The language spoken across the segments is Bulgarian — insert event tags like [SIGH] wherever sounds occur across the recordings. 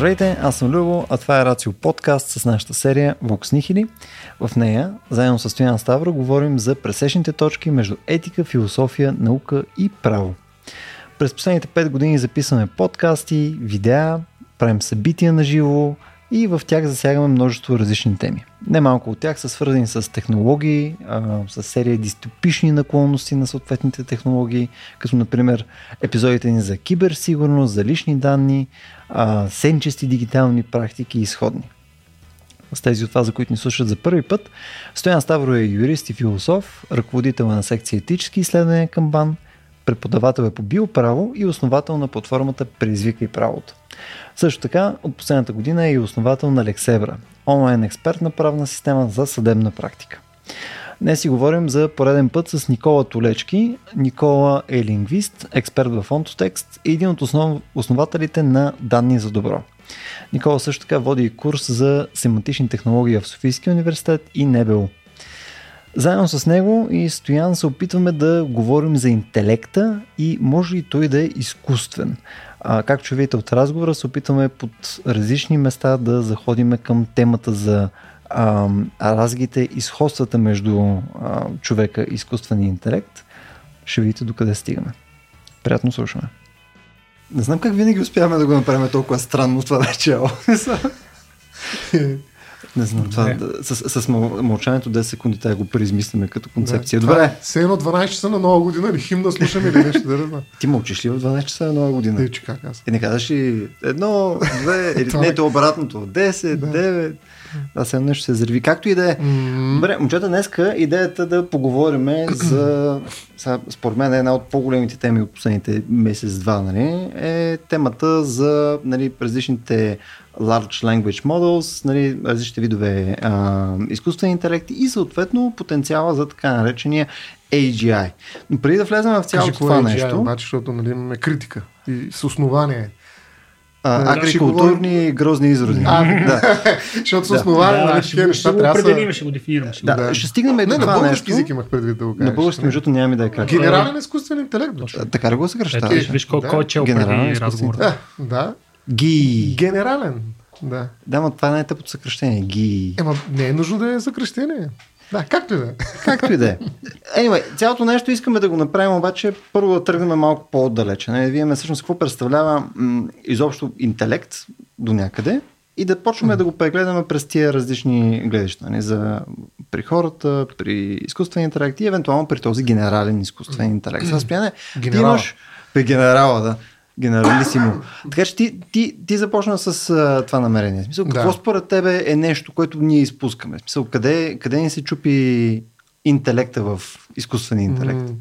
Здравейте, аз съм Любо, а това е Рацио подкаст с нашата серия Vox Nihili. В нея, заедно с Стоян Ставро, говорим за пресечните точки между етика, философия, наука и право. През последните 5 години записваме подкасти, видеа, правим събития на живо и в тях засягаме множество различни теми. Немалко от тях са свързани с технологии, а, с серия дистопични наклонности на съответните технологии, като например епизодите ни за киберсигурност, за лични данни, а, сенчести дигитални практики и сходни. С тези от вас, за които ни слушат за първи път, Стоян Ставро е юрист и философ, ръководител на секция етически изследвания към БАН, преподавател е по биоправо и основател на платформата Предизвикай правото. Също така, от последната година е и основател на Лексебра, онлайн експертна правна система за съдебна практика. Днес си говорим за пореден път с Никола Толечки. Никола е лингвист, експерт в онтотекст и един от основ... основателите на Данни за добро. Никола също така води курс за семантични технологии в Софийския университет и НБУ. Заедно с него и Стоян се опитваме да говорим за интелекта и може и той да е изкуствен. А, както ще видите от разговора, се опитваме под различни места да заходиме към темата за а, разгите и сходствата между а, човека и изкуствения интелект. Ще видите докъде стигаме. Приятно слушаме. Не знам как винаги успяваме да го направим толкова странно това начало. [LAUGHS] Не знам, това, не. с, с мълчанието 10 секунди да го преизмислиме като концепция. Не, Добре. Все едно 12 часа на нова година или хим да слушаме или нещо да знам. Ти мълчиш ли в 12 часа на нова година? Не, че как аз. И не казваш ли едно, две, [LAUGHS] или не, то обратното. 10, да. 9. Аз сега нещо се зърви. Както и да е. Добре, момчета, днеска идеята да поговорим за, сега, според мен една от по-големите теми от последните месец-два, нали, е темата за нали, различните large language models, нали, различните видове а, изкуствен интелект и съответно потенциала за така наречения AGI. Но преди да влезем в цялото това AGI, нещо... Обаче, защото нали, имаме критика и с основание. А, агрикултурни грозни изрази. А, да. [LAUGHS] Защото с основание да, на такива неща трябва да определим, ще го дефинираме. Да, да, ще стигнем до това на нещо. език имах предвид да го кажеш. На български, между нямаме да е как. Генерален изкуствен интелект. Така да го съкръщаваш. Виж колко е чел преди разговор. Да. Ги. Генерален. Да. Да, но това не е тъпото съкръщение. Ги. Ема не е нужно да е съкръщение. Да, както и да е. Както и да е. [LAUGHS] Anyway, цялото нещо искаме да го направим, обаче първо да тръгнем малко по-отдалече. Не? Вие всъщност какво представлява м- изобщо интелект до някъде и да почваме mm. да го прегледаме през тия различни гледаща. Не? За, при хората, при изкуствен интелект и евентуално при този генерален изкуствен интелект. Сега, Спяне, ти имаш... При генерала, да генералисимо. така че ти, ти, ти започна с а, това намерение. Смисъл, какво да. според тебе е нещо, което ние изпускаме? Смисъл, къде, къде ни се чупи интелекта в изкуствения интелект? Mm.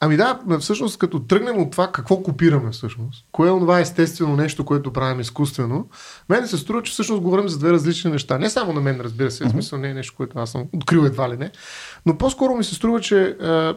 Ами да, всъщност като тръгнем от това какво копираме всъщност, кое е това естествено нещо, което правим изкуствено, мен се струва, че всъщност говорим за две различни неща. Не само на мен, разбира се, в смисъл не е нещо, което аз съм открил едва ли не, но по-скоро ми се струва, че е,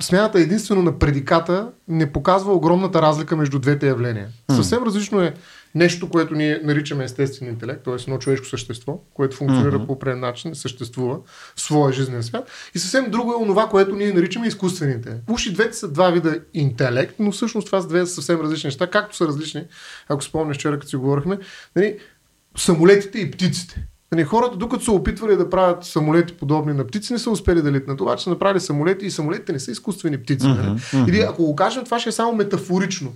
смяната единствено на предиката не показва огромната разлика между двете явления. Съвсем различно е нещо, което ние наричаме естествен интелект, т.е. едно човешко същество, което функционира mm-hmm. по определен начин, съществува в своя жизнен свят. И съвсем друго е онова, което ние наричаме изкуствен интелект. Уж и двете са два вида интелект, но всъщност това са две съвсем различни неща, както са различни, ако спомняш вчера, като си говорихме, нали, самолетите и птиците. Нали, хората, докато са опитвали да правят самолети подобни на птици, не са успели да литнат. Това, че са направили самолети и самолетите не са изкуствени птици. Mm-hmm. Mm-hmm. Или ако го кажем, това ще е само метафорично.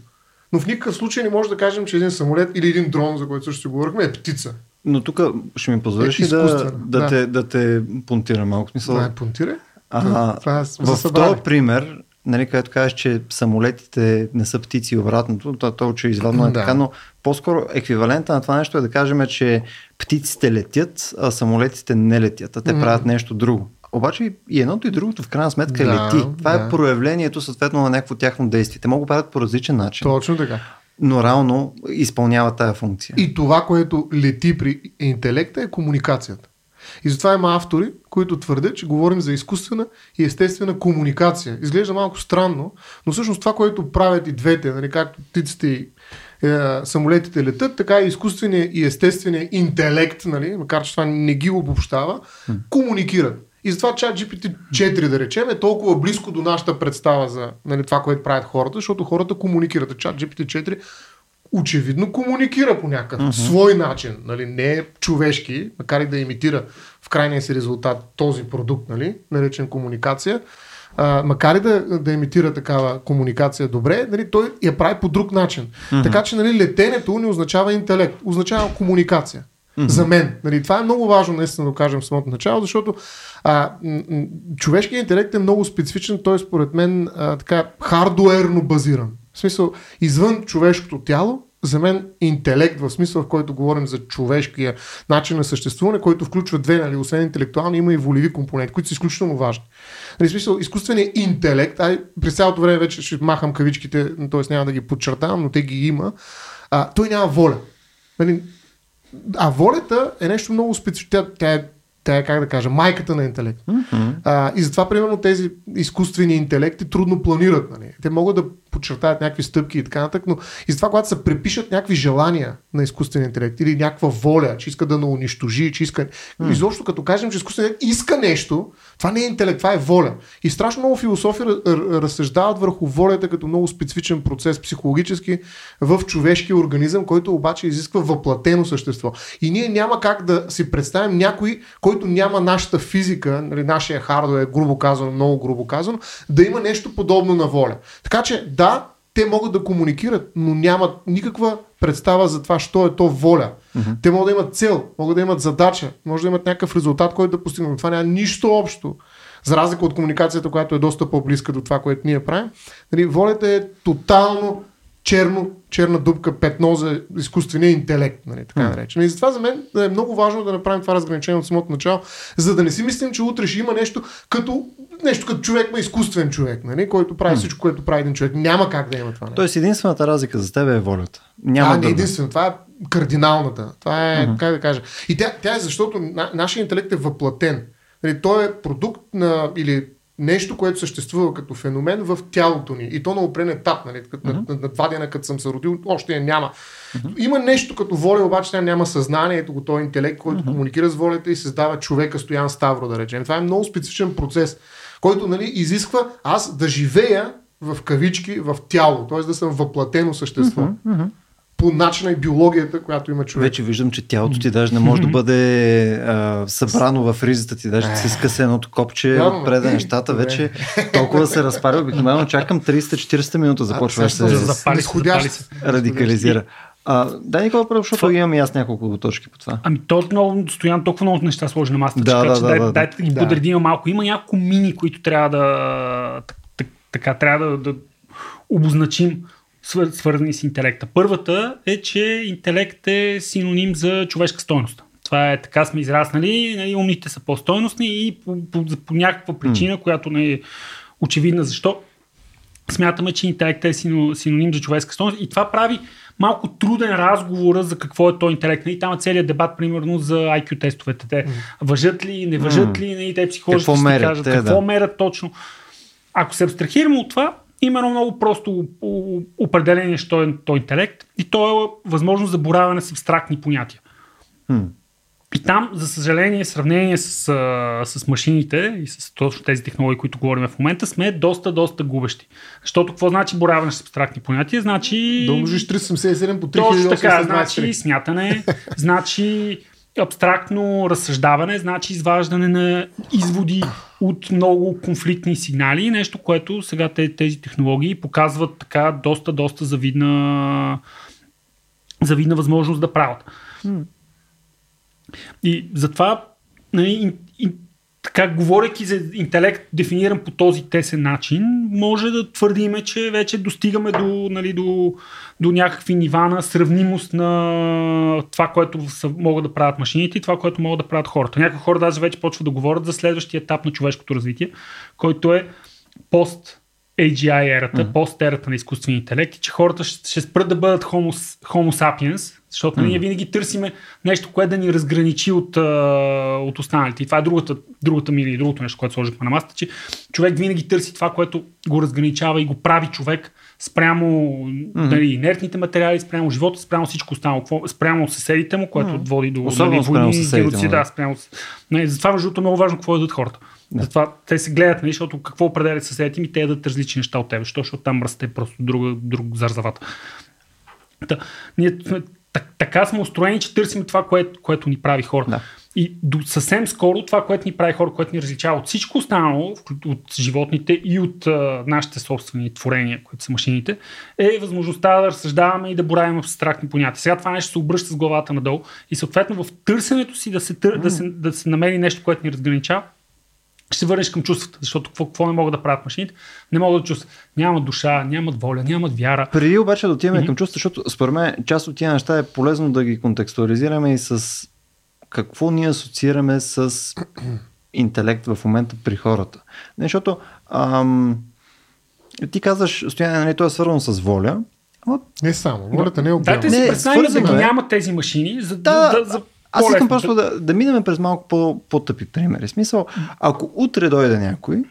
Но в никакъв случай не може да кажем, че един самолет или един дрон, за който също си говорихме, е птица. Но тук ще ми позволиш е да, да, да. Те, да те понтира малко. Смисъл. Да, понтира? А, това в този пример, нали, където кажеш, че самолетите не са птици и обратното, то, то че извадно е да. така, но по-скоро еквивалента на това нещо е да кажем, че птиците летят, а самолетите не летят, а те mm-hmm. правят нещо друго. Обаче и едното и другото в крайна сметка да, лети. Това е да. е проявлението съответно на някакво тяхно действие. Те могат да правят по различен начин. Точно така. Но реално изпълнява тая функция. И това, което лети при интелекта е комуникацията. И затова има автори, които твърдят, че говорим за изкуствена и естествена комуникация. Изглежда малко странно, но всъщност това, което правят и двете, нали, както птиците и е, самолетите летат, така и изкуственият и естественият интелект, нали, макар че това не ги обобщава, комуникират. И затова чат GPT-4, да речем, е толкова близко до нашата представа за нали, това, което правят хората, защото хората комуникират. Чат GPT-4 очевидно комуникира по някакъв uh-huh. свой начин, нали, не е човешки, макар и да имитира в крайния си резултат този продукт, нали, наречен комуникация, а, макар и да, да имитира такава комуникация добре, нали, той я прави по друг начин. Uh-huh. Така че нали, летенето не означава интелект, означава комуникация. Mm-hmm. За мен. Нали, това е много важно наистина да го кажем в самото начало, защото а, м- човешкият интелект е много специфичен, той е според мен а, така хардуерно базиран. В смисъл, извън човешкото тяло, за мен интелект, в смисъл в който говорим за човешкия начин на съществуване, който включва две, нали, освен интелектуални, има и волеви компоненти, които са изключително важни. Нали, смисъл, изкуственият интелект, ай, през цялото време вече ще махам кавичките, т.е. няма да ги подчертавам, но те ги има, а, той няма воля. Нали, а волята е нещо много специфично. Тя, тя е тя е, как да кажа, майката на интелект. Mm-hmm. А, и затова, примерно, тези изкуствени интелекти трудно планират. Нали? Те могат да подчертаят някакви стъпки и така нататък, но и затова, когато се препишат някакви желания на изкуствен интелект или някаква воля, че иска да унищожи, че иска. Mm. Изобщо, като кажем, че изкуственият интелект иска нещо, това не е интелект, това е воля. И страшно много философи разсъждават върху волята като много специфичен процес психологически в човешкия организъм, който обаче изисква въплатено същество. И ние няма как да си представим някой, който няма нашата физика, нали, нашия хардвер, грубо казано, много грубо казано, да има нещо подобно на воля. Така че да, те могат да комуникират, но нямат никаква представа за това, що е то воля. Mm-hmm. Те могат да имат цел, могат да имат задача, може да имат някакъв резултат, който да постигнат. Това няма нищо общо. За разлика от комуникацията, която е доста по-близка до това, което ние правим, нали, волята е тотално черно, черна дупка, петно за изкуствения интелект, нали, така mm. наречено. И затова за мен е много важно да направим това разграничение от самото начало, за да не си мислим, че утре ще има нещо като нещо като човек, ма изкуствен човек, нали, който прави mm. всичко, което прави един човек. Няма как да има това. Нещо. Тоест единствената разлика за теб е волята. Няма а, не единствено. Това е кардиналната. Това е, mm-hmm. как да кажа. И тя, тя е защото на, нашия интелект е въплатен. Нали, той е продукт на, или нещо, което съществува като феномен в тялото ни. И то на опрен етап, нали? Като, uh-huh. на, на, на два дена, като съм се родил, още я няма. Uh-huh. Има нещо като воля, обаче тя няма съзнание, ето го този интелект, който uh-huh. комуникира с волята и създава човека Стоян Ставро, да речем. Това е много специфичен процес, който нали, изисква аз да живея в кавички в тяло, т.е. да съм въплатено същество. Uh-huh. Uh-huh по начина и биологията, която има човек. Вече виждам, че тялото ти даже не може да бъде а, събрано в ризата ти, даже се скъса едното копче, да, отпред нещата, вече толкова се разпаря. Обикновено чакам 30-40 минута започва да се запали, запали, радикализира. А, да, Никола, първо, защото това... имам и аз няколко точки по това. Ами то много, стоян толкова много неща сложи на масата, да, че, да, че да, дай, да, дайте да ги да. подредим малко. Има няколко мини, които трябва да така, трябва да, да обозначим свързани с интелекта. Първата е, че интелект е синоним за човешка стойност. Това е така сме израснали, нали, умните са по-стойностни и по, по, по някаква причина, mm. която не е очевидна защо, смятаме, че интелектът е синоним за човешка стойност и това прави малко труден разговор за какво е то интелект. И нали, там е целият дебат, примерно, за IQ тестовете. Те mm. въжат ли, не въжат mm. ли, нали, те психолози какво мерят, кажат те, какво да. мерят точно. Ако се абстрахираме от това, има едно много просто определение, що е то интелект и то е възможност за бораване с абстрактни понятия. Hmm. И там, за съжаление, в сравнение с, с машините и с точно тези технологии, които говорим в момента, сме доста, доста губещи. Защото какво значи бораване с абстрактни понятия? Значи... Да умножиш 377 по 3000 Точно така, значи смятане, значи абстрактно разсъждаване, значи изваждане на изводи от много конфликтни сигнали, нещо, което сега тези технологии показват така доста, доста завидна, завидна възможност да правят. И затова нали, така, говоряки за интелект, дефиниран по този тесен начин, може да твърдиме, че вече достигаме до, нали, до, до някакви нива на сравнимост на това, което могат да правят машините и това, което могат да правят хората. Някои хора даже вече почват да говорят за следващия етап на човешкото развитие, който е пост AGI ерата, mm-hmm. пост ерата на изкуствения интелект и че хората ще, ще спрат да бъдат homo, homo sapiens, защото mm-hmm. ние винаги търсиме нещо, което да ни разграничи от, от останалите. И това е другата, другата ми или другото нещо, което сложихме на масата, че човек винаги търси това, което го разграничава и го прави човек спрямо mm-hmm. дали, инертните материали, спрямо живота, спрямо всичко останало, спрямо съседите му, което mm-hmm. води до Особено нали, спрямо съседите да, спрямо... Не, затова между е много важно какво ядат хората. Да. Затова те се гледат, нали, защото какво определят съседите ми, те ядат различни неща от теб, защото, там расте просто друг, друг зарзавата. Та, ние така сме устроени, че търсим това, което, което ни прави хора. Да. И до съвсем скоро това, което ни прави хора, което ни различава от всичко останало, от животните и от а, нашите собствени творения, които са машините, е възможността да разсъждаваме и да боравим абстрактни понятия. Сега това нещо се обръща с главата надолу и съответно в търсенето си да се, тър, да се, да се намери нещо, което ни разграничава, ще се върнеш към чувствата, защото какво, какво не могат да правят машините? Не могат да чувстват. Нямат душа, нямат воля, нямат вяра. Преди обаче да отиваме mm-hmm. към чувствата, защото според мен част от тия неща е полезно да ги контекстуализираме и с какво ние асоциираме с [CLEARS THROAT] интелект в момента при хората. Не, защото ам, ти казваш, стояние, нали, то е свързано с воля. Ама... Не само, волята не е отделна. Дайте си представим да ги няма тези машини, за да, да, да за аз искам просто да, да минем през малко по, по-тъпи примери. Смисъл, ако утре дойде някой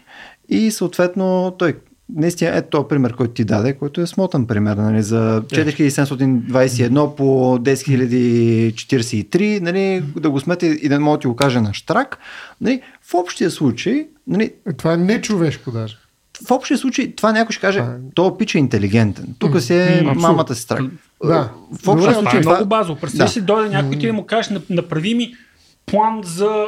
и съответно той наистина е този пример, който ти даде, който е смотан пример, нали, за 4721 по 10043, нали, да го смете и да мога да ти го кажа на штрак. Нали, в общия случай... Нали, е, това е нечовешко даже. В общия случай това някой ще каже, а... то пич е интелигентен. Тук си е mm, мамата си страх. Да. В общия случай това е много базово. Представи да. си, дойде някой ти да му кажеш, направи ми план за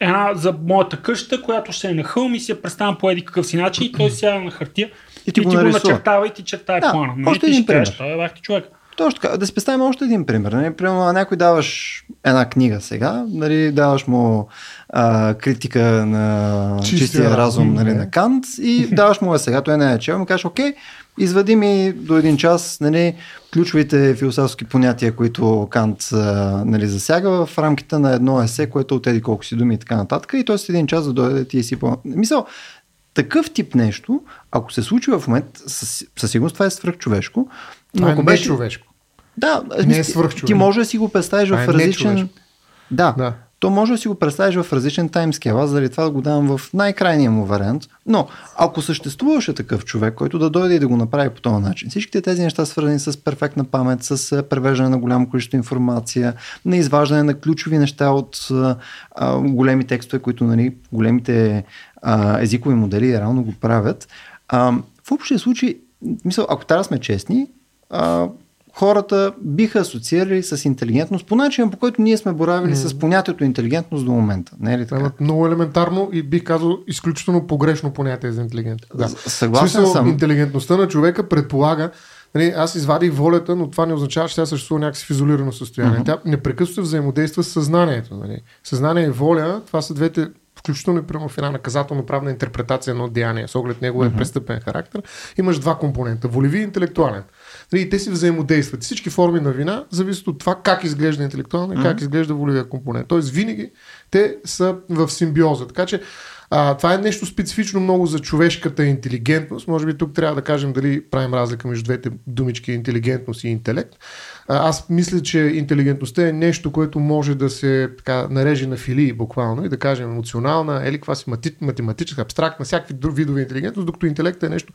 една за моята къща, която ще е на хълм и си я представям по един какъв си начин и той сяда на хартия и ти, и го, ти го начертава и ти чертае да, плана. Нали? Още един пример. Той е човек. Точно така. Да си представим още един пример. Нали? Примерно някой даваш една книга сега, нали? даваш му а, критика на чистия, чистия разум нали, на Кант и [LAUGHS] даваш му я сега, той не е чел, му кажеш, окей, извади ми до един час нали, ключовите философски понятия, които Кант нали, засяга в рамките на едно есе, което отеди колко си думи и така нататък. И той с един час да дойде ти си по... Мисъл, такъв тип нещо, ако се случи в момент, със, със сигурност това е свръхчовешко. Това но е беше... човешко. Да, не е ти може да си го представиш в е различен... Да, да, то може да си го представиш в различен таймскел. Аз заради това го давам в най-крайния му вариант. Но ако съществуваше такъв човек, който да дойде и да го направи по този начин, всичките тези неща свързани с перфектна памет, с превеждане на голямо количество информация, на изваждане на ключови неща от а, големи текстове, които нали, големите а, езикови модели реално го правят. А, в общия случай, мисъл, ако трябва сме честни, а, хората биха асоциирали с интелигентност по начин, по който ние сме боравили mm. с понятието интелигентност до момента. Не е ли така? Много елементарно и бих казал изключително погрешно понятие за интелигент. Да. Съгласен Смисъл, съм. Интелигентността на човека предполага Нали, аз извадих волята, но това не означава, че тя съществува някакси в изолирано състояние. Mm-hmm. Тя непрекъснато взаимодейства с съзнанието. Нали. Съзнание и воля, това са двете включително и в една наказателно-правна интерпретация на деяние, с оглед неговия mm-hmm. престъпен характер, имаш два компонента. Волеви и интелектуален. Нали, те си взаимодействат. Всички форми на вина зависят от това как изглежда интелектуална и mm-hmm. как изглежда волевия компонент. Тоест винаги те са в симбиоза. Така че а, това е нещо специфично много за човешката интелигентност. Може би тук трябва да кажем дали правим разлика между двете думички интелигентност и интелект. Аз мисля, че интелигентността е нещо, което може да се така, нареже на филии буквално и да кажем емоционална, или каква си математическа, абстрактна, всякакви видове интелигентност, докато интелект е нещо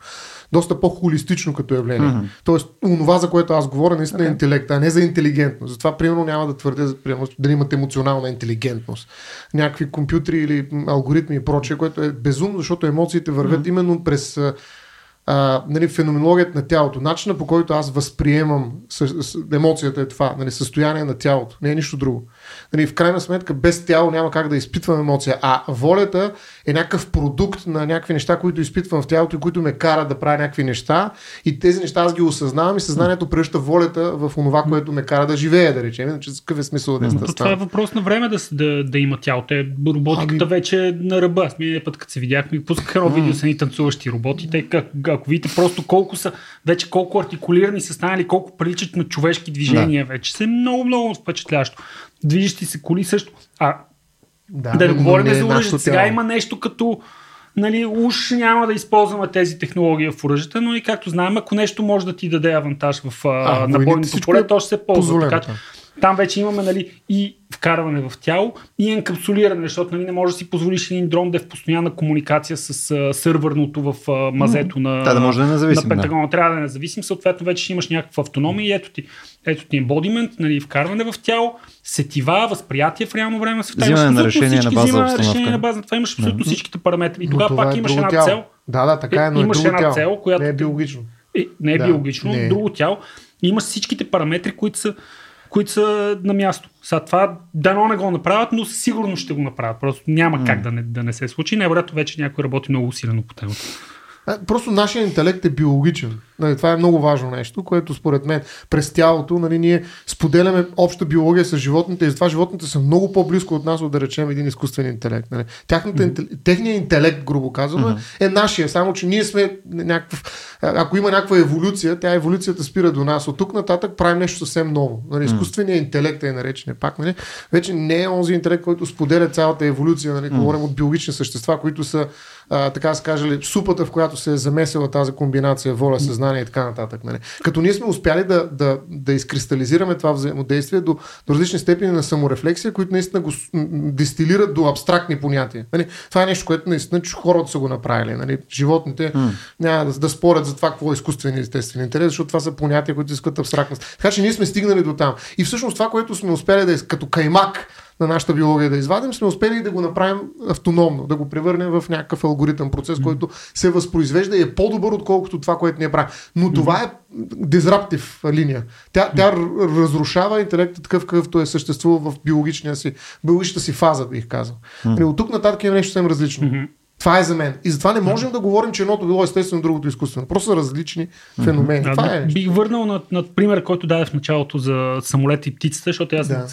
доста по-холистично като явление. Mm-hmm. Тоест, онова, за което аз говоря, наистина okay. е интелект, а не за интелигентност. Затова, примерно, няма да твърдя примерно, да имат емоционална интелигентност. Някакви компютри или алгоритми и прочее, което е безумно, защото емоциите вървят mm-hmm. именно през а, нали, феноменологията на тялото, начина по който аз възприемам с, с, емоцията е това, нали, състояние на тялото, не е нищо друго. Нали, в крайна сметка без тяло няма как да изпитвам емоция, а волята е някакъв продукт на някакви неща, които изпитвам в тялото и които ме карат да правя някакви неща и тези неща аз ги осъзнавам и съзнанието превръща волята в онова, което ме кара да живея, да речем, иначе какъв е смисъл да, да Това е въпрос на време да, да, да има тяло. Те, роботиката ами... вече е на ръба. Аз миналия път, като се видяхме, пускаха едно видео с едни танцуващи роботи. Те, как, ако видите просто колко са, вече колко артикулирани са станали, колко приличат на човешки движения да. вече, се е много, много впечатлящо движещи се коли също. А да, да не говорим за оръжие. Сега има нещо като нали, уж няма да използваме тези технологии в оръжията, но и както знаем, ако нещо може да ти даде авантаж в а, на бойното поле, е то ще се ползва. Така, там вече имаме нали, и вкарване в тяло и енкапсулиране, защото нали, не може да си позволиш един дрон да е в постоянна комуникация с а, сървърното в а, мазето mm. на, да, да може да е независим, на Пентагона. Да. Трябва да е независим, съответно вече ще имаш някаква автономия и ето ти, ето ти embodiment, нали, вкарване в тяло, сетива, възприятие в реално време. Взимане на решение на база решение на база. Това имаш абсолютно да. всичките параметри. И тогава пак е имаш една тяло. цел. Да, да, така е, но е имаш една цел, която не е биологично. Е, не е да, биологично, не. друго тяло. Имаш всичките параметри, които са, които са на място. Сега това дано не го направят, но сигурно ще го направят. Просто няма mm. как да не, да не се случи. Най-вероятно вече някой работи много усилено по темата. Просто нашия интелект е биологичен. Нали, това е много важно нещо, което според мен през тялото нали, ние споделяме обща биология с животните и затова животните са много по-близко от нас, от да речем един изкуствен интелект. Нали. Тяхната, mm-hmm. Техният интелект, грубо казано, mm-hmm. е нашия, само че ние сме някакъв... Ако има някаква еволюция, тя еволюцията спира до нас. От тук нататък правим нещо съвсем ново. Нали, изкуственият интелект е наречен пак. Нали, вече не е онзи интелект, който споделя цялата еволюция. Нали, mm-hmm. Говорим от биологични същества, които са а, така се каже, супата, в която се е замесила тази комбинация воля, съзнание и така нататък. Нали. Като ние сме успяли да, да, да изкристализираме това взаимодействие до, до различни степени на саморефлексия, които наистина го дистилират до абстрактни понятия. Нали. Това е нещо, което наистина че хората са го направили. Нали. Животните mm. няма да, да спорят за това какво е изкуствен и естествен интерес, защото това са понятия, които искат абстрактност. Така че ние сме стигнали до там. И всъщност това, което сме успяли да е като каймак на нашата биология да извадим, сме успели да го направим автономно, да го превърнем в някакъв алгоритъм процес, mm-hmm. който се възпроизвежда и е по-добър, отколкото това, което ние правим. Но mm-hmm. това е дизраптив линия. Тя, тя разрушава интелекта такъв, какъвто е съществува в биологичния си, биологичната си фаза, бих казал. Mm-hmm. От тук нататък има нещо съвсем различно. Mm-hmm. Това е за мен. И затова не можем да говорим, че едното било естествено, другото изкуствено. Просто са различни феномени. Mm-hmm. Това е. Бих върнал на, на пример, който даде в началото за самолет и птицата, защото аз да.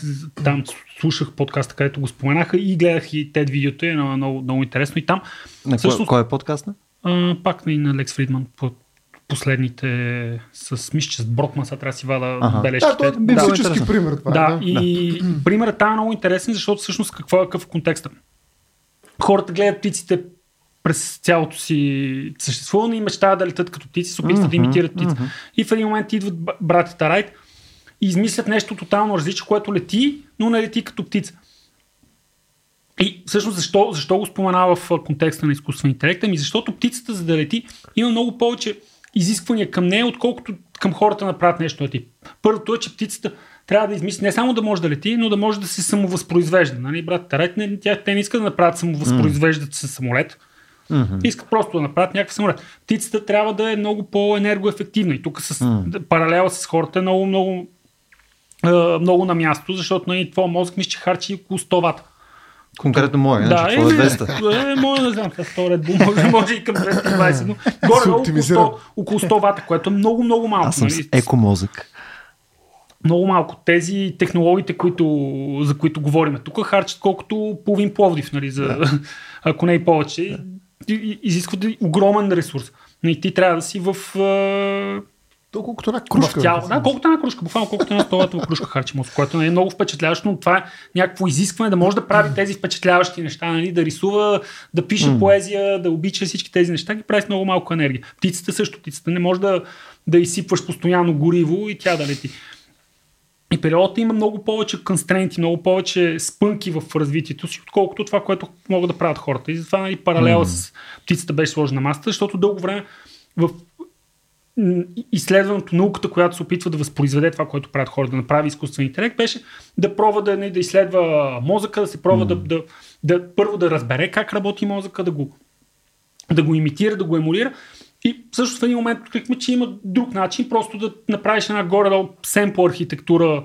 там слушах подкаста, където го споменаха и гледах и тед видеото и е много, много, много интересно. И там. На всъщност, кой, кой е подкаст? А, пак и на Лекс Фридман. По, последните с мисля, че с Брокман, сега трябва да си вада ага. бележките. Да, това е физически пример. Това, да, да, и да. примерът там е много интересен, защото всъщност какво е какъв контекста. Хората гледат птиците през цялото си съществуване и мечтаят да летят като птици, се опитват mm-hmm, да имитират птици. Mm-hmm. И в един момент идват братята Райт и измислят нещо тотално различно, което лети, но не лети като птица. И всъщност защо, защо го споменава в контекста на изкуствен интелект? Ами защото птицата, за да лети, има много повече изисквания към нея, отколкото към хората да направят нещо на тип. Първото е, че птицата трябва да измисли не само да може да лети, но да може да се самовъзпроизвежда. Нали, брат Тарет, не, тя, те не искат да направят самовъзпроизвеждат се самолет, Mm-hmm. Искат просто да направят някакъв самолет. Птицата трябва да е много по-енергоефективна. И тук с mm-hmm. паралела с хората е много, много, е, много на място, защото нали, твоя мозък мисля, че харчи около 100 вата. Конкретно моя, да, е, 200. Е, моя не знам, 100 Red Bull, може, може и към 220, но [LAUGHS] горе около 100, около 100 вата, което е много, много малко. Аз съм нали? с екомозък. Много малко. Тези технологиите, които, за които говорим тук, харчат колкото половин Пловдив, нали, за, да. ако не и повече. Да изискват огромен ресурс. И ти трябва да си в... То колкото една кружка. Тяло, да, колкото една кружка, буквално колкото една столата [LAUGHS] кружка харчи мозък, което е много впечатляващо, но това е някакво изискване да може да прави тези впечатляващи неща, нали? да рисува, да пише mm. поезия, да обича всички тези неща, ги прави с много малко енергия. Птицата също, птицата не може да, да изсипваш постоянно гориво и тя да лети. И периодата има много повече констренти, много повече спънки в развитието си, отколкото това, което могат да правят хората. И затова нали, паралела mm. с птицата беше сложена на масата, защото дълго време в изследването, науката, която се опитва да възпроизведе това, което правят хората, да направи изкуствен интелект, беше да пробва да, не, да изследва мозъка, да се пробва mm. да, да, да, първо да разбере как работи мозъка, да го, да го имитира, да го емулира и също в един момент открихме, че има друг начин, просто да направиш една горе-долу семпл архитектура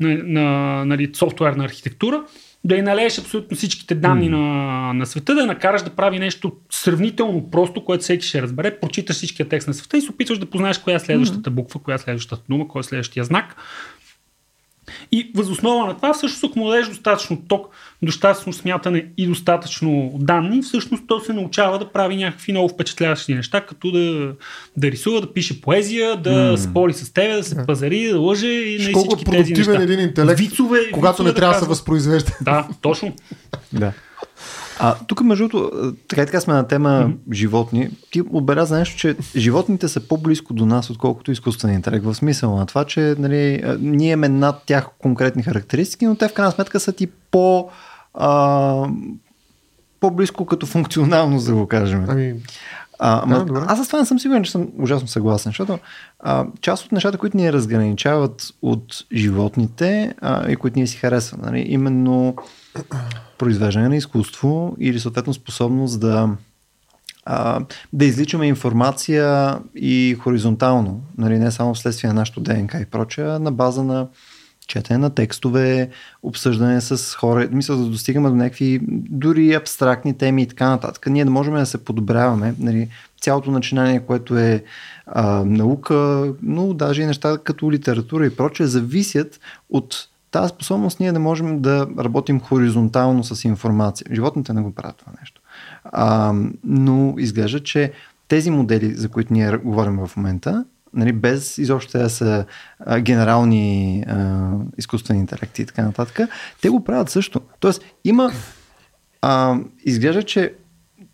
на, на нали, софтуерна архитектура, да й налееш абсолютно всичките данни mm. на, на света, да я накараш да прави нещо сравнително просто, което всеки ще разбере, прочиташ всичкия текст на света и се опитваш да познаеш коя е следващата буква, коя е следващата дума, кой е следващия знак. И възоснова на това, всъщност, ако му дадеш достатъчно ток, достатъчно смятане и достатъчно данни, всъщност то се научава да прави някакви много впечатляващи неща, като да, да рисува, да пише поезия, да mm. спори с тебе, да се пазари, да лъже и на всички тези неща. един интелект, Вицове, когато вицове не трябва да се възпроизвежда. Да, точно. да. А тук, между другото, така и така сме на тема mm-hmm. животни. Ти отбеляза нещо, че животните са по-близко до нас, отколкото изкуственият интелект. В смисъл на това, че нали, ние имаме над тях конкретни характеристики, но те в крайна сметка са ти по, а, по-близко като функционално, да го кажем. Ами... А, да, ма, аз с това не съм сигурен, че съм ужасно съгласен, защото а, част от нещата, които ни разграничават от животните а, и които ние си харесваме, нали, именно произвеждане на изкуство или съответно способност да а, да изличаме информация и хоризонтално, нали, не само вследствие на нашото ДНК и прочее, на база на четене на текстове, обсъждане с хора, мисля да достигаме до някакви дори абстрактни теми и така нататък. Ние да можем да се подобряваме. Нали, цялото начинание, което е а, наука, но даже и неща като литература и прочее, зависят от тази способност ние да можем да работим хоризонтално с информация. Животните не го правят това нещо. А, но изглежда, че тези модели, за които ние говорим в момента, нали, без изобщо да са генерални а, изкуствени интелекти и така нататък, те го правят също. Тоест, има. А, изглежда, че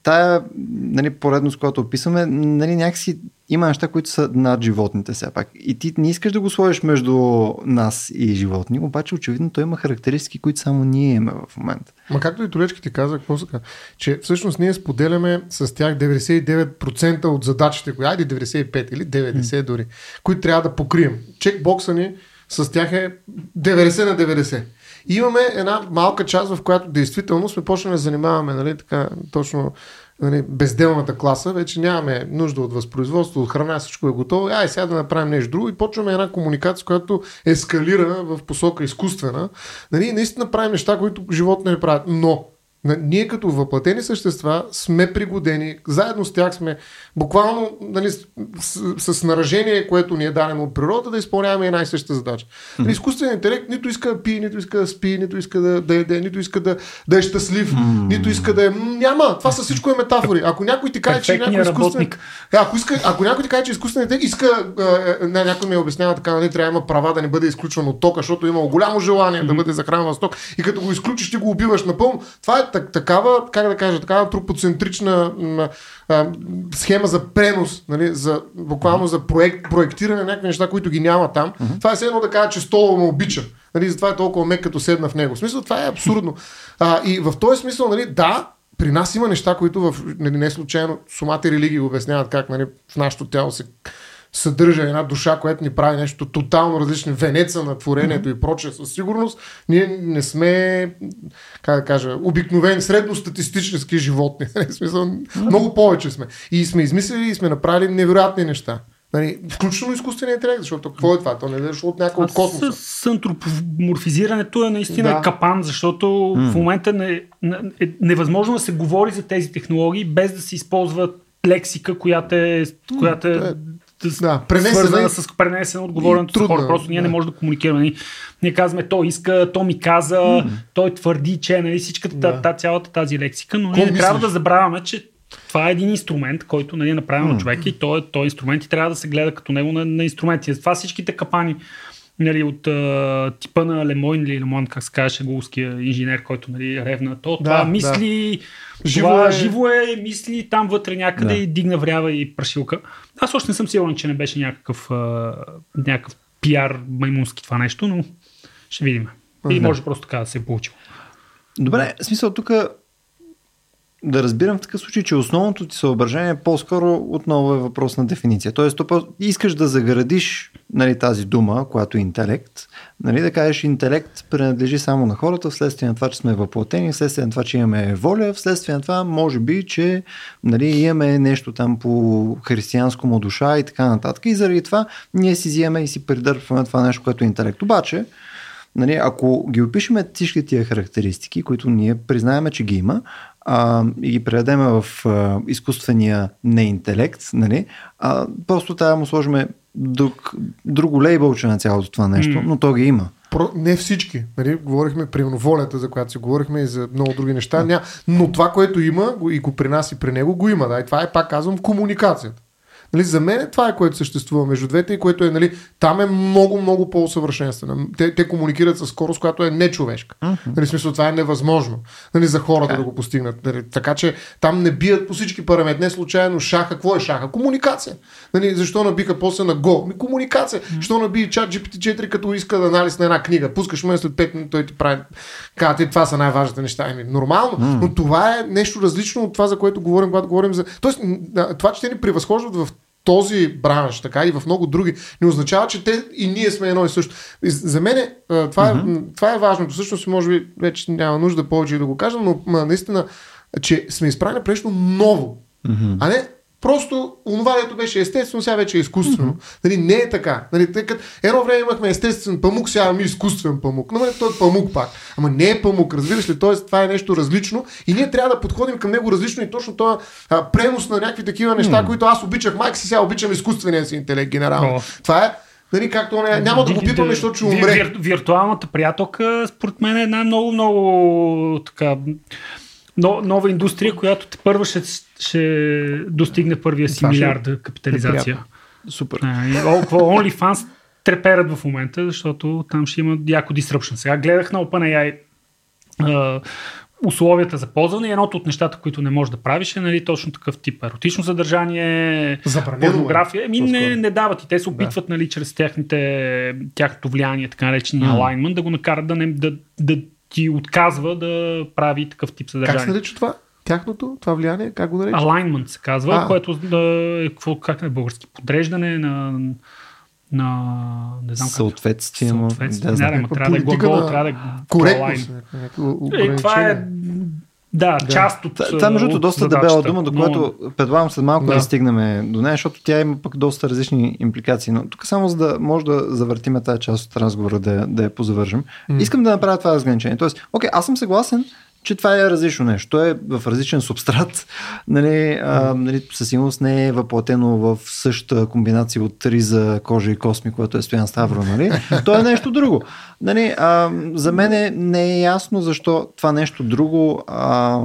тая нали, поредност, която описваме, нали, някакси има неща, които са над животните все пак. И ти не искаш да го сложиш между нас и животни, обаче очевидно той има характеристики, които само ние имаме в момента. Ма както и Толечки ти каза, какво са, че всъщност ние споделяме с тях 99% от задачите, кои, айде 95 или 90 mm. дори, които трябва да покрием. Чекбокса ни с тях е 90 на 90. И имаме една малка част, в която действително сме почнали да занимаваме, нали, така, точно нали, безделната класа, вече нямаме нужда от възпроизводство, от храна, всичко е готово. Ай, сега да направим нещо друго и почваме една комуникация, която ескалира в посока изкуствена. Нали, наистина правим неща, които животно не правят. Но ние като въплатени същества сме пригодени, заедно с тях сме буквално нали, с, с наражение, което ни е дадено от природа, да изпълняваме една и съща задача. Mm-hmm. Изкуственият интелект нито иска да пие, нито иска да спи, нито иска да, да еде, нито иска да, да е щастлив, mm-hmm. нито иска да е... Няма! Това са всичко е метафори. Ако някой ти каже, че някой изкуствен... Ако, иска, ако някой ти каже, че изкуственият интелект иска... Е, не, някой ми обяснява така, нали, трябва да има права да не бъде изключван от тока, защото има голямо желание mm-hmm. да бъде захранван с ток и като го изключиш, ти го убиваш напълно. Това е такава, как да кажа, такава тропоцентрична а, схема за пренос, нали, за, буквално за проект, проектиране на някакви неща, които ги няма там. Uh-huh. Това е все едно да кажа, че стола ме обича. Нали, затова е толкова мек, като седна в него. В смисъл, това е абсурдно. А, и в този смисъл, нали, да, при нас има неща, които в, нали, не случайно сумата религии обясняват как нали, в нашото тяло се съдържа една душа, която ни прави нещо тотално различно, венеца на творението mm-hmm. и прочее. Със сигурност ние не сме, как да кажа, обикновени, средностатистически животни. [LAUGHS] Смисъл, mm-hmm. Много повече сме. И сме измислили и сме направили невероятни неща. Нали, включително изкуствения интелект, защото какво е това? То не е дошло от някой от космоса. С, с антропоморфизирането е наистина да. капан, защото mm. в момента не, не, е невъзможно да се говори за тези технологии без да се използва лексика, която е, която е да, пренесена, с пренесена отговорното с хора. Просто ние да. не можем да комуникираме. Ние, ние казваме, той иска, то ми каза, mm. той твърди, че нали, всичката да. та, цялата тази лексика, но ние не трябва да забравяме, че това е един инструмент, който нали, е направен mm. от човека и той, той инструмент и трябва да се гледа като него на, на инструменти. Затова всичките капани нали, от а, типа на Лемойн или Лемон, как се казваше, голския инженер, който нали, ревна, то да, това мисли, да. Живо, това, е... живо е, мисли там вътре някъде да. и дигна врява и прашилка. Аз още не съм сигурен, че не беше някакъв, а, някакъв пиар маймунски това нещо, но ще видим. И може просто така да се е получило. Добре, смисъл тук да разбирам в такъв случай, че основното ти съображение по-скоро отново е въпрос на дефиниция. Тоест, искаш да заградиш нали, тази дума, която е интелект, нали, да кажеш интелект принадлежи само на хората, вследствие на това, че сме въплатени, вследствие на това, че имаме воля, вследствие на това, може би, че нали, имаме нещо там по християнско му душа и така нататък. И заради това ние си взимаме и си придърпваме това нещо, което е интелект. Обаче, нали, ако ги опишеме всички тия характеристики, които ние признаеме, че ги има, а, и ги преведеме в а, изкуствения неинтелект, нали, а, просто трябва да му сложим друг, друго лейбълче на цялото това нещо, но то ги има. Про, не всички. Нали? Говорихме при волята, за която си говорихме и за много други неща. Ня, но това, което има и го при нас и при него, го има. Да? И това е, пак казвам, комуникацията. Нали, за мен това е което съществува между двете и което е, нали, там е много, много по-усъвършенствено. Те, те комуникират с скорост, която е нечовешка. Uh-huh. Нали, смисъл, това е невъзможно нали, за хората yeah. да го постигнат. Нали, така че там не бият по всички параметри. Не случайно шаха. Какво е шаха? Комуникация. Нали, защо набиха после на Go? Ми, комуникация. Uh-huh. Защо наби чат GPT-4, като иска да анализ на една книга? Пускаш му след 5 минути, той ти прави. Казва, това са най-важните неща. Ами, нормално, uh-huh. но това е нещо различно от това, за което говорим, когато говорим за. Тоест, това, че те ни превъзхождат в този бранш, така и в много други, не означава, че те и ние сме едно и също. За мен това, mm-hmm. е, това е важното. Всъщност, може би, вече няма нужда повече да го кажа, но наистина, че сме изправени пред нещо ново. Mm-hmm. А не Просто онова, дето беше естествено, сега вече е изкуствено. Mm-hmm. Нали, не е така. Нали, тъй като едно време имахме естествен памук, сега имаме изкуствен памук. Но нали, той е памук пак. Ама не е памук, разбираш ли? Тоест, това е нещо различно и ние трябва да подходим към него различно и точно това пренос на някакви такива неща, mm-hmm. които аз обичах майка си, сега обичам изкуствения си интелект генерално. Oh. Това е Нали, както не, няма да го пипаме, защото ще умре. Вир, виртуалната приятелка, според мен е една много, много така но, нова индустрия, която те първа ще, ще достигне първия си милиард капитализация. Е Супер. OnlyFans треперят в момента, защото там ще има яко disruption. Сега гледах на OpenAI условията за ползване и едното от нещата, които не можеш да правиш е нали, точно такъв тип еротично съдържание, порнография. Еми не, не дават и те се опитват да. нали, чрез техните, тяхното влияние, така наречения alignment, да го накарат да, не, да, да ти отказва да прави такъв тип съдържание. Как се нарича това? Тяхното, това влияние, как го нарича? Alignment се казва, а. което да, е, какво, как е български, подреждане на на не знам съответствие. Как, съответствие. Да, не, трябва да е глагол, трябва да е коректност. Е, това е да, да, част от. Това, между другото, доста дебела дума, до която но... предполагам след малко да. да стигнем до нея, защото тя има пък доста различни импликации. Но тук само за да може да завъртиме тази част от разговора, да, да я позавържем. Mm. Искам да направя това разграничение. Тоест, окей, аз съм съгласен, че това е различно нещо. То е в различен субстрат. [LAUGHS] Нали, а, нали, със сигурност не е въплатено в същата комбинация от риза, кожа и косми, което е Стоян Ставро. Нали? [LAUGHS] То е нещо друго. Нали, а, за мен не е ясно защо това нещо друго а,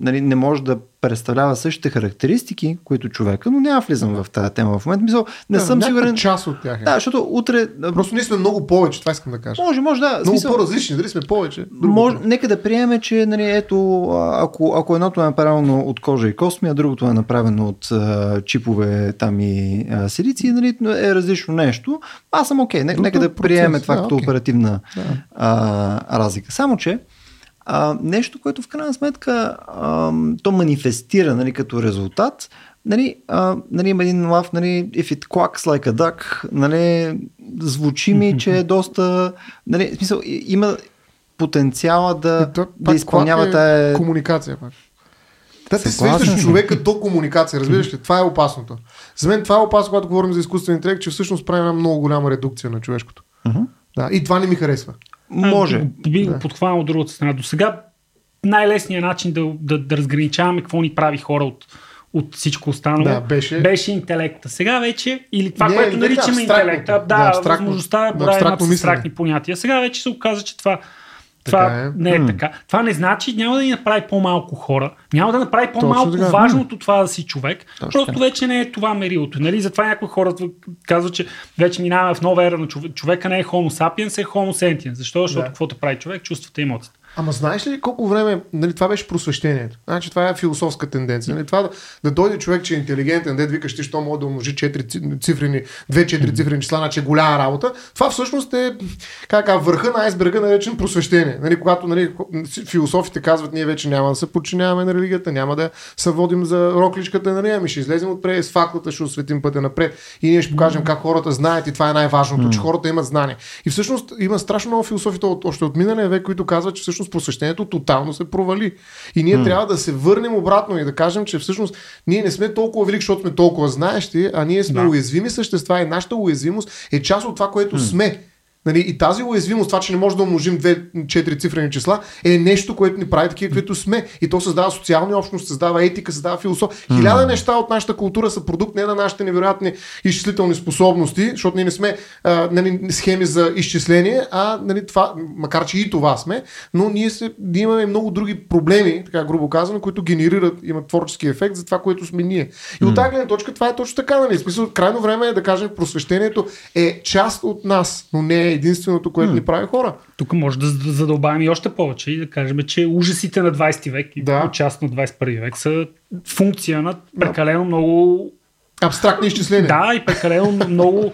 нали, не може да представлява същите характеристики, които човека, но няма влизам в тази тема в момента. Мисъл, не да, съм сигурен. част от тях. Е. Да, защото утре. Просто ние сме много повече, това искам да кажа. Може, може, да. Много смисъл, по-различни, дали сме повече. Може, нека да приеме, че нали, ето, ако, ако едното е направено от кожа и косми, а другото е направено от а, чипове там и а, силици, нали, е различно нещо. Аз съм окей. Okay. Нека да приеме това да, като okay. оперативна да. а, разлика. Само, че а, нещо, което в крайна сметка а, то манифестира нали, като резултат. Нали, а, нали, има един лав, нали, if it quacks like a duck, нали, звучи ми, че е доста, нали, в смисъл, има потенциала да, то, да изпълнява е тая... комуникация пак. Да се свеждаш човека до комуникация, разбираш ли? Това е опасното. За мен това е опасно, когато говорим за изкуствен интелект, че всъщност прави една много голяма редукция на човешкото. Uh-huh. Да, и това не ми харесва. Може. Би го да. подхванал от другата страна. До сега най-лесният начин да, да, да разграничаваме какво ни прави хора от, от всичко останало да, беше... беше интелекта. Сега вече, или това, не, което наричаме интелекта, да, да възможността е да, да абстрактни понятия. Сега вече се оказа, че това това е. не е така. Това не значи, няма да ни направи по-малко хора, няма да направи по-малко Точно важното това да си човек. Точно просто така. вече не е това мерилото. Нали? Затова някои хора казват, че вече минаваме в нова ера на човека не е Homo sapiens, е Homo sentiens. Защо? Защото да. каквото прави човек, чувствата и емоциите. Ама знаеш ли колко време, нали, това беше просвещението. Значи това е философска тенденция. Нали, това да, да дойде човек, че е интелигентен, да викаш ти, що може да умножи 4 цифрени, 2-4 цифрени числа, значи е голяма работа. Това всъщност е как, върха на айсберга, наречен просвещение. Нали, когато нали, философите казват, ние вече няма да се подчиняваме на религията, няма да се водим за рокличката, нали, ами ще излезем отпред с факлата, ще осветим пътя напред и ние ще покажем как хората знаят и това е най-важното, че хората имат знание. И всъщност има страшно много философите от, още от миналия век, които казват, че всъщност просвещението тотално се провали. И ние mm. трябва да се върнем обратно и да кажем, че всъщност ние не сме толкова велики, защото сме толкова знаещи, а ние сме да. уязвими същества и нашата уязвимост е част от това, което mm. сме. Нали, и тази уязвимост, това, че не може да умножим две-четири цифрени числа, е нещо, което ни прави такива, каквито сме. И то създава социални общности, създава етика, създава философия. Хиляда неща от нашата култура са продукт не на нашите невероятни изчислителни способности, защото ние не сме а, нали, схеми за изчисление, а нали, това, макар че и това сме, но ние, се, ние имаме много други проблеми, така грубо казано, които генерират, имат творчески ефект за това, което сме ние. И от тази гледна точка това е точно така. Нали? Смисъл, крайно време е да кажем, просвещението е част от нас, но не е единственото, което ни прави хора. Тук може да задълбавим и още повече и да кажем, че ужасите на 20 век и да. част на 21 век са функция на прекалено да. много абстрактни изчисления. Да, и прекалено [LAUGHS] много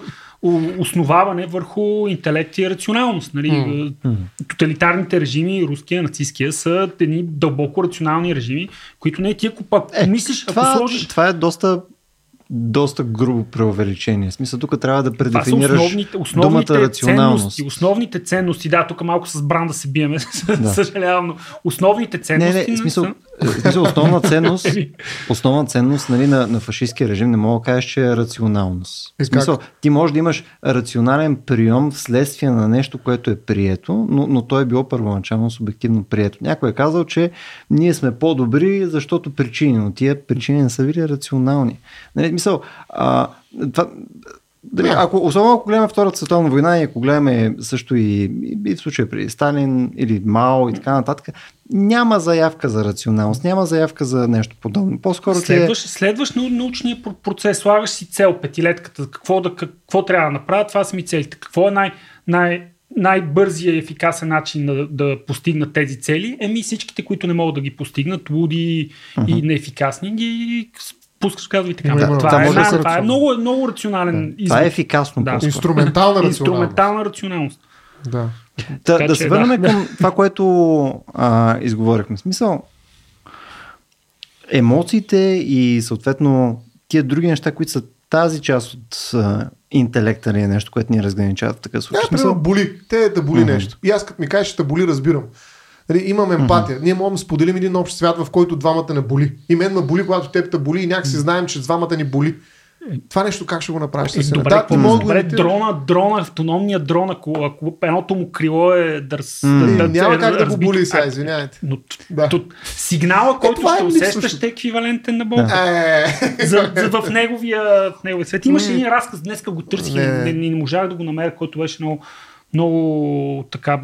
основаване върху интелект и рационалност. Нали? Mm. Тоталитарните режими, руския, нацистския, са едни дълбоко рационални режими, които не е ти ако пък е, мислиш, това, ако сложиш... Това е доста доста грубо преувеличение. В смисъл, тук трябва да предефинираш основните, основните думата рационалност. Ценности, основните ценности, да, тук малко с бранда се биеме, [LAUGHS] да. съжалявам, но основните ценности... Не, не, смисъл, в смисъл основна ценност, основна ценност нали, на, на фашистския режим не мога да кажеш, че е рационалност. В смисъл, ти можеш да имаш рационален прием вследствие на нещо, което е прието, но, но то е било първоначално субективно прието. Някой е казал, че ние сме по-добри, защото причини, но тия причини не са били рационални. Нали, мисъл, а, това, дали, ако, особено ако гледаме Втората световна война и ако гледаме също и, и в случая при Сталин или Мао и така нататък, няма заявка за рационалност, няма заявка за нещо подобно. По-скоро следваш, е... следваш научния процес, слагаш си цел, петилетката, какво, да, какво трябва да направя, това са ми целите. Какво е най, най, най-бързия и ефикасен начин да, да постигнат тези цели? Еми всичките, които не могат да ги постигнат, луди uh-huh. и неефикасни, ги пускаш казва и така. Да, това, това, е, една, да това е много, много рационален да. Това е ефикасно. Да. Инструментална рационалност. Инструментална рационалност. Да. Та, да се върнем да. към това, което а, изговорихме. Смисъл, емоциите и съответно тия други неща, които са тази част от а, интелекта ли е нещо, което ни разграничава в такъв случай. Да, смисъл... боли. Те да боли mm-hmm. нещо. И аз като ми кажеш, ще боли, разбирам. Нали, имам емпатия. Mm-hmm. Ние можем да споделим един общ свят, в който двамата не боли. И мен ме боли, когато теб те боли и някакси знаем, че двамата ни боли. Това нещо как ще го направиш? Е, добре, да, ти мога добре, да дрона, дрона, автономния дрон, ако, ако едното му крило е дърс... Mm. Да, няма как да го боли сега, извинявайте. Но, да. то, сигнала, който е, ще е усещаш, ще е еквивалентен на Бога. Да. Е. За, за, в, неговия, в неговия свет. Имаше един разказ, днеска го търсих и не, не, не можах да го намеря, който беше много, много така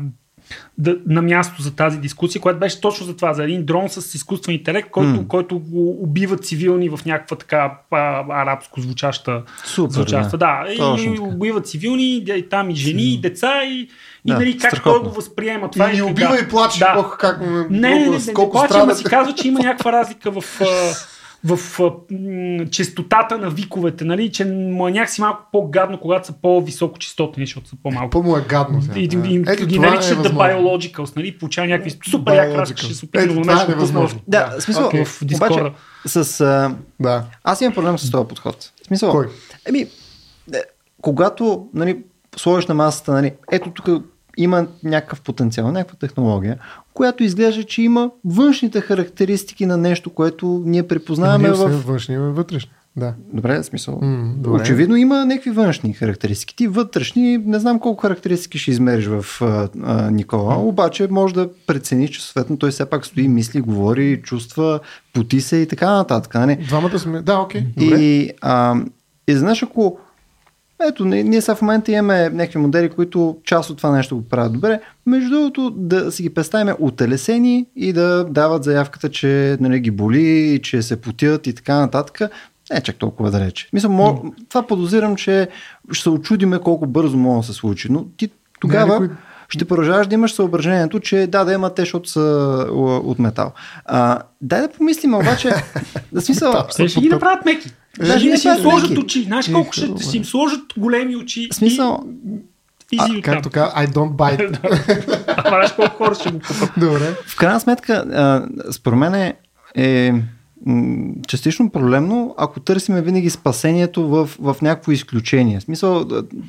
да, на място за тази дискусия, която беше точно за това, за един дрон с изкуствен интелект, който, mm. който го убива цивилни в някаква така а, арабско звучаща. Супер, звучаща да. да. И, и убива цивилни, там и жени, и деца, и, да, и нали, как той го възприема. Това и, и убива и плаче. Да. Ох, как, не, не, не, не, не, не плаче, ама си казва, че има някаква разлика в [LAUGHS] в м- честотата на виковете, нали, че му е някакси малко по-гадно, когато са по-високо частотни, защото са по-малко. По-му е гадно. И, и, и, Ето, ги наричат е The Biologicals, нали, получава някакви супер як ще се опитам да нещо невъзможно. Да, в смисъл, okay. в Обаче, с, а, да. аз имам проблем с този подход. В смисъл, Кой? Еми, е, когато нали, сложиш на масата, нали, ето тук има някакъв потенциал, някаква технология, която изглежда, че има външните характеристики на нещо, което ние препознаваме ние в... външни, вътрешни. Да. Добре, смисъл. Mm, добре. Очевидно има някакви външни характеристики. Ти вътрешни, не знам колко характеристики ще измериш в а, а, Никола, обаче може да прецениш, че съответно той все пак стои, мисли, говори, чувства, поти се и така нататък. Не? Двамата сме. Да, окей. Okay. И, а, и знаеш, ако ето, ние сега в момента имаме някакви модели, които част от това нещо го правят добре. Между другото, да си ги представим утелесени и да дават заявката, че нали, ги боли, че се потят и така нататък. Не чак толкова далече. Мисля, мож... това подозирам, че ще се очудиме колко бързо може да се случи. Но ти тогава не, ще продължаваш да имаш съображението, че да, да има те, защото са от метал. А, дай да помислим обаче. [LAUGHS] да смисъл. ще ги направят меки. Даже не си им сложат очи. Знаеш колко ще си им сложат големи очи. Смисъл. И... А, както казва, I don't bite. [LAUGHS] Ама знаеш колко хора ще го купат. Добре. В крайна сметка, според мен е, е частично проблемно, ако търсиме винаги спасението в, в някакво изключение. В смисъл,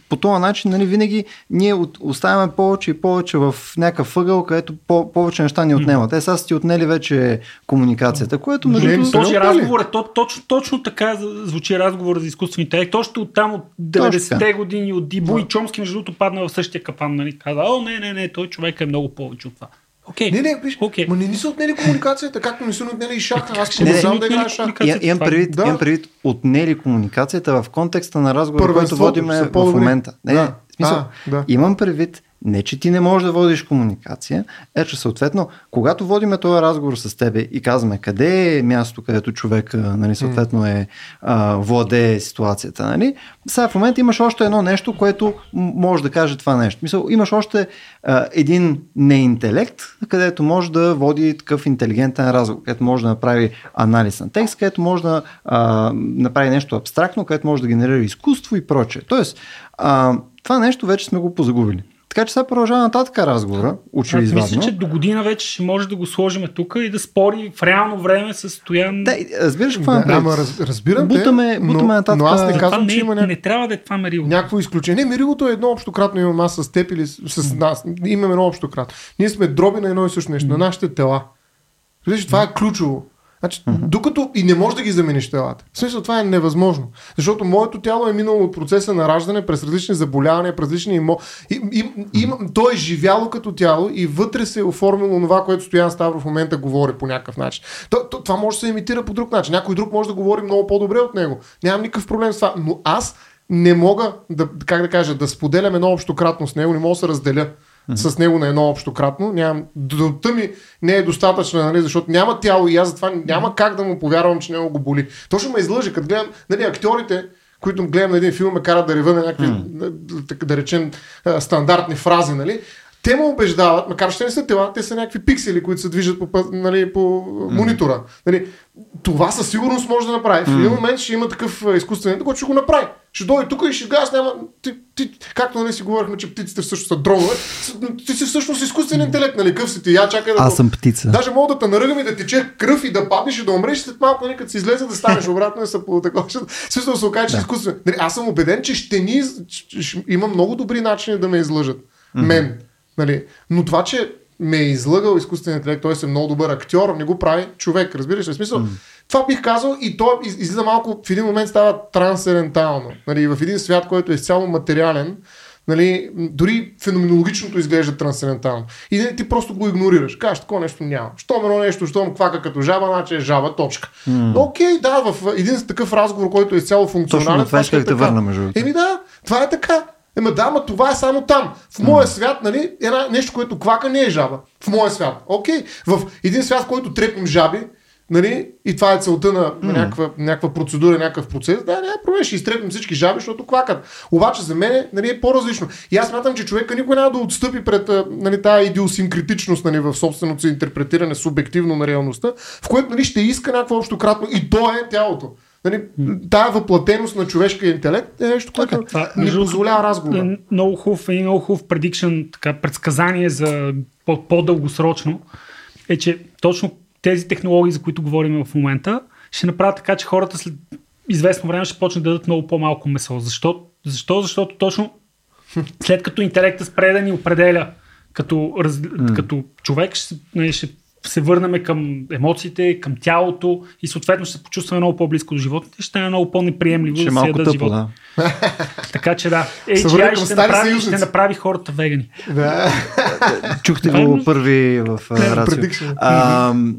по този начин нали, винаги ние оставяме повече и повече в някакъв ъгъл, където по, повече неща ни отнемат. Те сега са ти отнели вече комуникацията, което между другото... Този разговор е то, точно, точно така звучи разговор за изкуствен интелект. Точно от там, от 90-те години, от Дибо и Чомски, между другото, падна в същия капан. Нали? Каза, о, не, не, не, той човек е много повече от това. Okay. Не, не, виж, okay. ма не ни са отнели комуникацията, както не са отнели и шаха. Аз ще не знам да играя шах. Имам предвид, да. имам предвид отнели комуникацията в контекста на разговора, който водим в момента. Не, да. смисъл, а, да. имам предвид не, че ти не можеш да водиш комуникация, е, че съответно, когато водиме този разговор с тебе и казваме къде е място, където човек нали, съответно е а, владее ситуацията, нали, сега в момента имаш още едно нещо, което може да каже това нещо. Мисъл, имаш още а, един неинтелект, където може да води такъв интелигентен разговор, където може да направи анализ на текст, където може да а, направи нещо абстрактно, където може да генерира изкуство и прочее. Тоест, а, това нещо вече сме го позагубили Така че сега продължава нататък разговора, очевидно. Мисля, че до година вече ще може да го сложим тук и да спори в реално време с Стоян. Да, разбираш какво да, ама раз, разбирам бутаме, те, бутаме но, нататък. но аз не казвам, това че не, има ня... не трябва да е това мерило. някакво изключение. Не, мерилото е едно общо кратно имам аз с теб или с, с нас. Имаме едно общо кратно. Ние сме дроби на едно и също нещо, на нашите тела. Виж, това е ключово. Значи, uh-huh. докато и не можеш да ги замениш телата. В смисъл това е невъзможно. Защото моето тяло е минало от процеса на раждане през различни заболявания, през различни имо... И, и, и, то е живяло като тяло и вътре се е оформило това, което Стоян Ставро в момента говори по някакъв начин. То, то, това може да се имитира по друг начин. Някой друг може да говори много по-добре от него. Нямам никакъв проблем с това. Но аз не мога да, как да кажа, да споделям едно общо кратно с него, не мога да се разделя mm-hmm. с него на едно общо кратно. Нямам, дълта ми не е достатъчна, нали, защото няма тяло и аз затова няма как да му повярвам, че него го боли. Точно ме излъже, като гледам нали, актьорите, които гледам на един филм, ме карат да рева на някакви, mm. да речем, стандартни фрази, нали? Те му убеждават, макар че те не са тела, те са някакви пиксели, които се движат по, нали, по mm. монитора. Нали, това със сигурност може да направи. В един момент ще има такъв изкуствен, който ще го направи. Ще дойде тук и ще газ, няма. Ти, ти, както нали си говорихме, че птиците всъщност са дронове, ти си всъщност изкуствен интелект, нали? Къв си ти, я чакай да. Аз съм птица. Даже мога да те наръгам и да тече кръв и да паднеш и да умреш, след малко, нали, като си излезе да станеш [LAUGHS] обратно и са по такова. Смисъл се окаже, че да. изкуствен. Нали, аз съм убеден, че ще ни. Има много добри начини да ме излъжат. Mm-hmm. Мен. Нали? Но това, че ме е излъгал изкуственият интелект, той е много добър актьор, не го прави човек, разбираш ли? Смисъл, mm. Това бих казал и то излиза малко, в един момент става трансцендентално. Нали, в един свят, който е изцяло материален, Нали, дори феноменологичното изглежда трансцендентално. И нали, ти просто го игнорираш. Кажеш, такова нещо няма. Щом едно нещо, щом квака като жаба, значи е жаба, точка. Mm. Окей, да, в един такъв разговор, който е изцяло функционален. Точно това исках да те върна, между Еми да, това е така. Ема да, ма това е само там. В моя свят, нали, една, нещо, което квака не е жаба. В моя свят. Окей. В един свят, в който трепим жаби, Нали? И това е целта на, на някаква, някаква процедура, някакъв процес. Да, не, проблем, ще изтрепим всички жаби, защото квакат. Обаче за мен нали, е по-различно. И аз смятам, че човека никога няма да отстъпи пред нали, тази идиосинкритичност нали, в собственото си интерпретиране субективно на реалността, в което нали, ще иска някакво общо кратно и то е тялото. Нали, тая въплатеност на човешкия интелект е нещо, което okay. ни позволява разговор. Е, много хубав, е много хубав предикшн, така, предсказание за по-дългосрочно е, че точно тези технологии, за които говорим в момента, ще направят така, че хората след известно време ще почнат да дадат много по-малко месо. Защо? Защо? Защото точно [LAUGHS] след като интелекта спре да ни определя като, раз, mm. като човек, ще, нали, ще се върнем към емоциите, към тялото и съответно ще се почувстваме много по-близко до животните, ще е много по-неприемливо ще да се ядат живот. Да. [LAUGHS] така че да, AGI ще направи, ще направи хората вегани. Да. [LAUGHS] Чухте го първи в uh,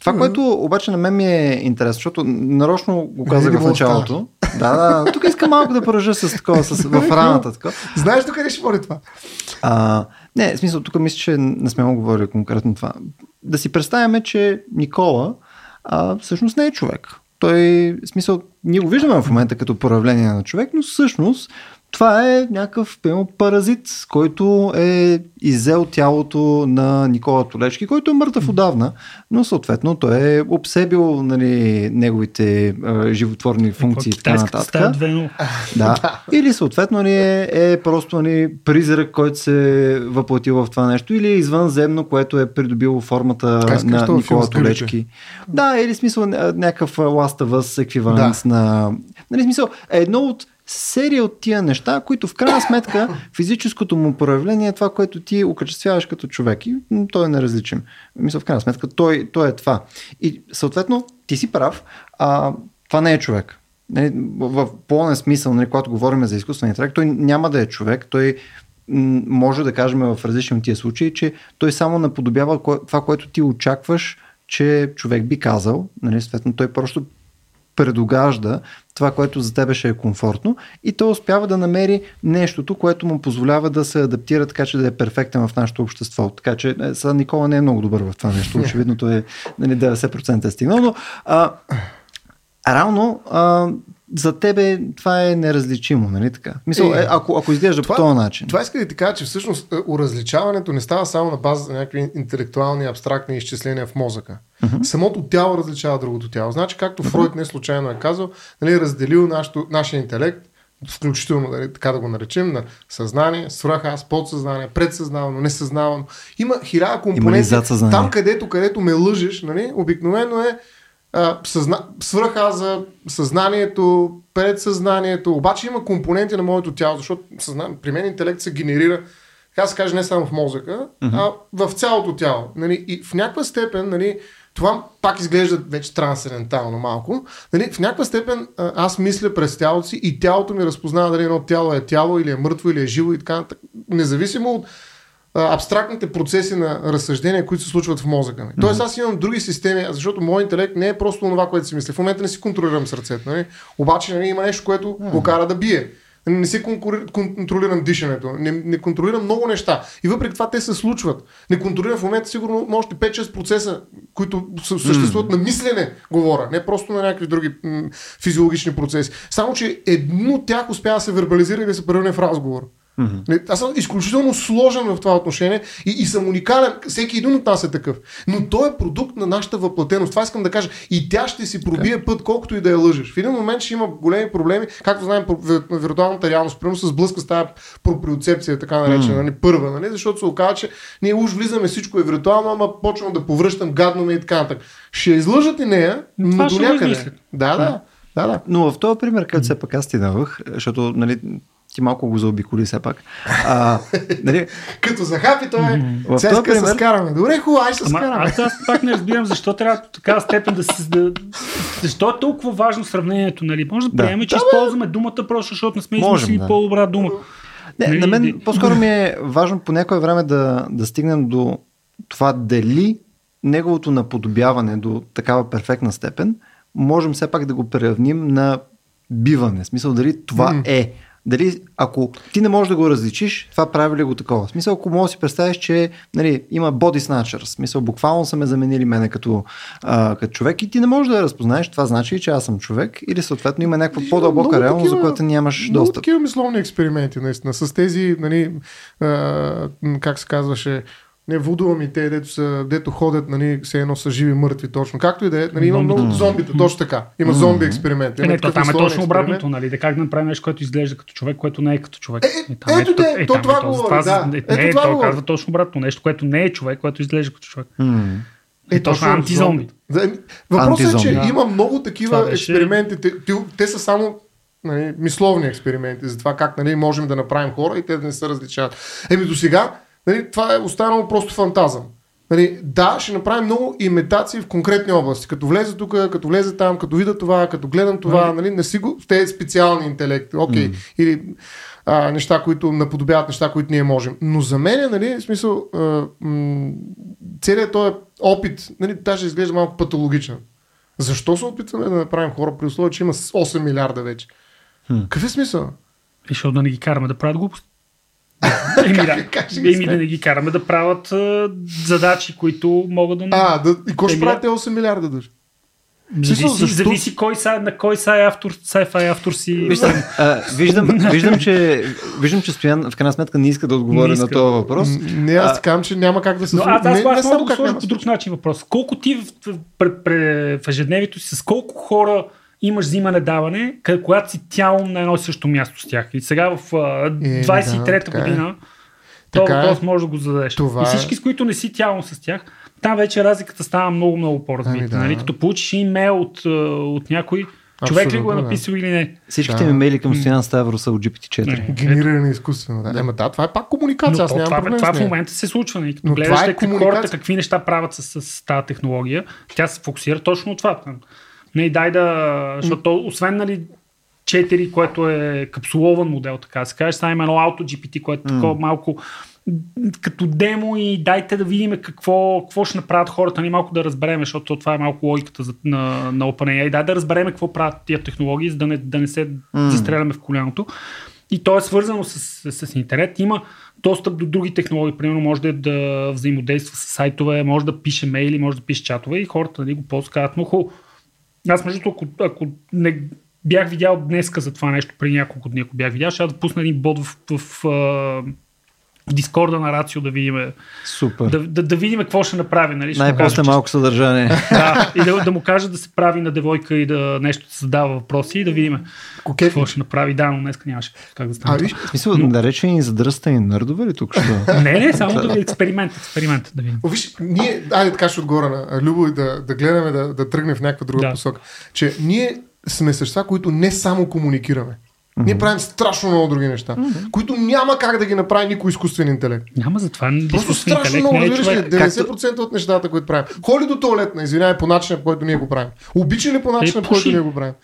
това, което обаче на мен ми е интересно, защото нарочно го казах в началото. Да, да, тук искам малко да поража с такова, с, в раната. Такова. Знаеш до къде ще води това? А, не, в смисъл, тук мисля, че не сме говорили конкретно това. Да си представяме, че Никола а, всъщност не е човек. Той, в смисъл, ние го виждаме в момента като проявление на човек, но всъщност това е някакъв пълно паразит, който е иззел тялото на Никола Толечки, който е мъртъв отдавна, но съответно той е обсебил нали, неговите а, животворни функции и така нататък. [LAUGHS] Да. Или съответно нали, е, е просто нали, призрак, който се е въплатил в това нещо, или е извънземно, което е придобило формата Кайска, на Никола Толечки. Да, или смисъл някакъв Us еквивалент да. на... Нали, смисъл, е едно от серия от тия неща, които в крайна сметка физическото му проявление е това, което ти окачествяваш като човек и той е неразличим. Мисля, в крайна сметка той, той е това. И съответно, ти си прав, а, това не е човек. В пълен смисъл, нали, когато говорим за изкуствен интелект, той няма да е човек, той може да кажем в различни от тия случаи, че той само наподобява това, което ти очакваш, че човек би казал. Нали, съответно, той просто предогажда това, което за тебе ще е комфортно и той успява да намери нещото, което му позволява да се адаптира така, че да е перфектен в нашето общество. Така че е, сега Никола не е много добър в това нещо. Очевидно е нали, 90% е стигнал, но а, реално а, за тебе това е неразличимо, нали така? Мисъл, е, ако, ако изглежда това, по този начин. Това иска да ти кажа, че всъщност е, уразличаването не става само на база на някакви интелектуални, абстрактни изчисления в мозъка. Uh-huh. Самото тяло различава другото тяло. Значи, както uh-huh. Фройд не случайно е казал, нали, разделил нашото, нашия интелект включително, нали, така да го наречем, на съзнание, свръх аз, подсъзнание, предсъзнавано, несъзнавано. Има хиляда компоненти. Там, където, където ме лъжеш, нали, обикновено е а, съзна... свръхаза, съзнанието, предсъзнанието. Обаче има компоненти на моето тяло, защото съзна... при мен интелект се генерира така се каже не само в мозъка, uh-huh. а в цялото тяло. Нали? И в някаква степен, нали, това пак изглежда вече трансцендентално малко. Нали, в някаква степен аз мисля през тялото си и тялото ми разпознава дали едно тяло е тяло или е мъртво или е живо и така. Независимо от абстрактните процеси на разсъждение, които се случват в мозъка ми. Тоест аз имам други системи, защото моят интелект не е просто това, което си мисля. В момента не си контролирам сърцето. Нали? Обаче нали, има нещо, което го кара да бие не си контролирам дишането, не, не контролирам много неща. И въпреки това те се случват. Не контролирам в момента сигурно още 5-6 процеса, които съществуват mm. на мислене, говоря, не просто на някакви други м- физиологични процеси. Само, че едно тях успява да се вербализира и да се превърне в разговор. Mm-hmm. Аз съм изключително сложен в това отношение и, и съм уникален. Всеки един от нас е такъв. Но той е продукт на нашата въплатеност. Това искам да кажа. И тя ще си пробие okay. път, колкото и да я лъжеш. В един момент ще има големи проблеми, както знаем, виртуалната реалност, примерно с блъска с тази проприоцепция, така наречена, mm-hmm. нали, първа, нали? защото се оказа, че ние уж влизаме, всичко е виртуално, ама почвам да повръщам, гадно ми и така нататък. Ще излъжат и нея, но до някъде. Да, да. Да, да. Но в този пример, където все пак аз ти давах, защото нали, ти малко го заобиколи все пак. А, [LAUGHS] нали... Като захапи, той е. Сега пример... се скараме. Добре, хубаво, ай ще се скараме. Аз, аз пак не разбирам защо трябва в такава степен да се. Да... Защо е толкова важно сравнението, нали? Може да, да. приемем, че да, използваме думата просто, защото не сме измислили да. по-добра дума. Не, нали? на мен по-скоро ми е важно по някое време да, да стигнем до това дали неговото наподобяване до такава перфектна степен можем все пак да го преравним на биване. В смисъл дали това mm. е дали, ако ти не можеш да го различиш, това прави ли го такова? В смисъл, ако можеш да си представиш, че нали, има body snatcher, в смисъл, буквално са ме заменили мене като, а, като човек и ти не можеш да я разпознаеш, това значи, че аз съм човек или съответно има някаква по-дълбока реалност, такива, за която нямаш много достъп. такива мисловни експерименти, наистина, с тези, нали, а, как се казваше, не вудувам и те, дето, са, дето ходят, нали, все едно са живи мъртви точно. Както и да е, нали, има много зомбите, точно така. Има зомби експеримент. Е, не, то, там е точно обратното, нали, да как да направим нещо, което изглежда като човек, което не е като човек. Е, е, там ето, е, е, то, това го говори, да. Не, ето това то казва точно обратно. Нещо, което не е човек, което изглежда като човек. Е, точно антизомби. Въпросът е, че има много такива експерименти. Те, са само нали, мисловни експерименти за това как нали, можем да направим хора и те да не се различават. Еми до сега Нали, това е останало просто фантазъм. Нали, да, ще направим много имитации в конкретни области. Като влезе тук, като влезе там, като видя това, като гледам това, нали, не си го тези специални интелекти. Окей. Okay. Mm. Или а, неща, които наподобяват неща, които ние можем. Но за мен, нали, в смисъл, а, м- целият този опит, нали, даже изглежда малко патологичен. Защо се опитваме да направим хора при условие, че има 8 милиарда вече? Hmm. Какъв е смисъл? Защото да не ги караме да правят глупости. Еми, да. как, Еми да не ги караме да правят а, задачи, които могат да... А, да, и кой ще правите 8 милиарда души? Зависи, защо? зависи кой са, на кой са автор, sci-fi автор си. Виждам, а, виждам, виждам, че, виждам, че Стоян в крайна сметка не иска да отговори на този въпрос. Не, аз казвам, че няма как да се случи. Аз, аз, аз мога да го сложа по друг начин въпрос. Колко ти в, в, в, в ежедневието си, с колко хора имаш взимане-даване, когато си тяло на едно и също място с тях. И сега в 23-та е, да, година то така въпрос е. може да го зададеш. Това... И всички, с които не си тяло с тях, там вече разликата става много, много по-развита. Ами, да. нали? Като получиш имейл от, от някой, човек ли го е написал да. или не? Всичките да. ми мейли към Стоян Ставро са от GPT-4. Генериране изкуствено. Да. Ема да, това е пак комуникация. Аз нямам това, проблем това в момента се случва. Нали? Като гледаш е хората какви неща правят с, с тази технология, тя се фокусира точно от това. Не, дай да, защото освен нали, 4, което е капсулован модел, така да се каже, сега има едно Auto GPT, което е такова малко като демо и дайте да видим какво, какво ще направят хората, ни малко да разбереме, защото това е малко логиката за, на, на OpenAI. Дай да разбереме какво правят тия технологии, за да не, да не се mm. застреляме в коляното. И то е свързано с, с, с интернет. Има достъп до други технологии. Примерно може да, да взаимодейства с сайтове, може да пише мейли, може да пише чатове и хората нали, го ползват. Казват, но хубаво, аз между ако, ако не бях видял днеска за това нещо преди няколко дни, ако бях видял, ще да пусна един бот в, в, в Дискорда на Рацио да видим. Супер. Да, да, да видим какво ще направи. Нали? Ще Най-после малко съдържание. [LAUGHS] да, и да, да му каже да се прави на девойка и да нещо да задава въпроси и да видим okay. какво ще направи. Да, но днес нямаше как да стане. А, виж, смисъл, но... да рече и задръстани нърдове ли тук? Що? [LAUGHS] не, не, само да ви експеримент, експеримент да видим. О, виж, ние, айде така ще отгоре на Любо и да, да гледаме да, да тръгнем в някаква друга да. посока. Че ние сме същества, които не само комуникираме. Mm-hmm. Ние правим страшно много други неща, mm-hmm. които няма как да ги направи никой изкуствен интелект. Няма за това. Просто страшно много, е човек. 90% както... от нещата, които правим. Холи до туалетна, извинявай, по начина, по който ние го правим. Обича ли по начина, по който ние го правим?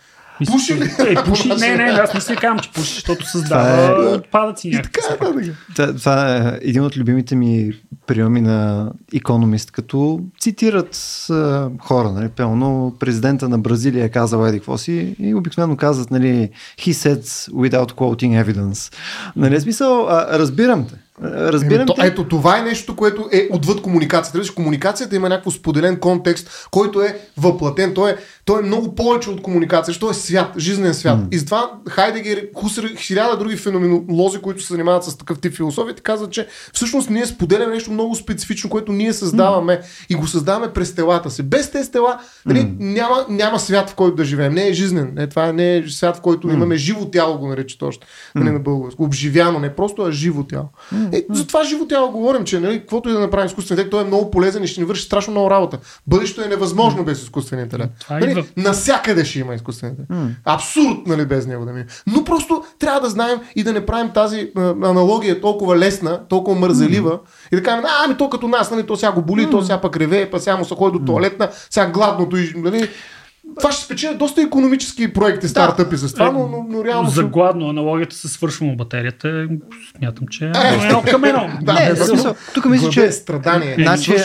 Пуши ли? Е, пуши, не, не, аз не си казвам, че пуши, защото създава е... отпадъци някакви. Така, е, да, това е един от любимите ми приеми на економист, като цитират а, хора, нали, пълно президента на Бразилия казал еди какво си и обикновено казват, нали, he said without quoting evidence. Нали, смисъл, а, разбирам те. Разбирам. Ето, ето това е нещо, което е отвъд комуникацията. Виж, комуникацията има някакво споделен контекст, който е въплатен. Той е, той е много повече от комуникация, защото е свят, жизнен свят. Mm. И затова Хайдегер, Хусер, хиляда други феноменолози, които се занимават с такъв тип философия, казват, че всъщност ние споделяме нещо много специфично, което ние създаваме mm. и го създаваме през телата си. Без тези тела нали, mm. няма, няма свят, в който да живеем. Не е жизнен. Не, това не е свят, в който mm. имаме живо тяло, го наричат още. Mm. Не на българско. Обживяно, не просто, а живо тяло. Mm. Е, за това живо тяло говорим, че нали, каквото и да направим изкуствен интелект, той е много полезен и ще ни върши страшно много работа. Бъдещето е невъзможно без изкуствен интелект. Нали, идва... Насякъде ще има изкуствен интелект. Абсурд, нали, без него да мине. Но просто трябва да знаем и да не правим тази а, аналогия толкова лесна, толкова мързелива и да кажем, а, ами то като нас, нали, то сега го боли, то сега пък реве, па сега му се ходи до туалетна, сега гладното и, нали, това ще спечели доста економически проекти, стартъпи да. с това, но, но, но реално... За гладно аналогията с свършваме батерията, смятам, че е едно към едно. [LAUGHS] да, не, смисъл, тук мисля, че... Страдание. Значи...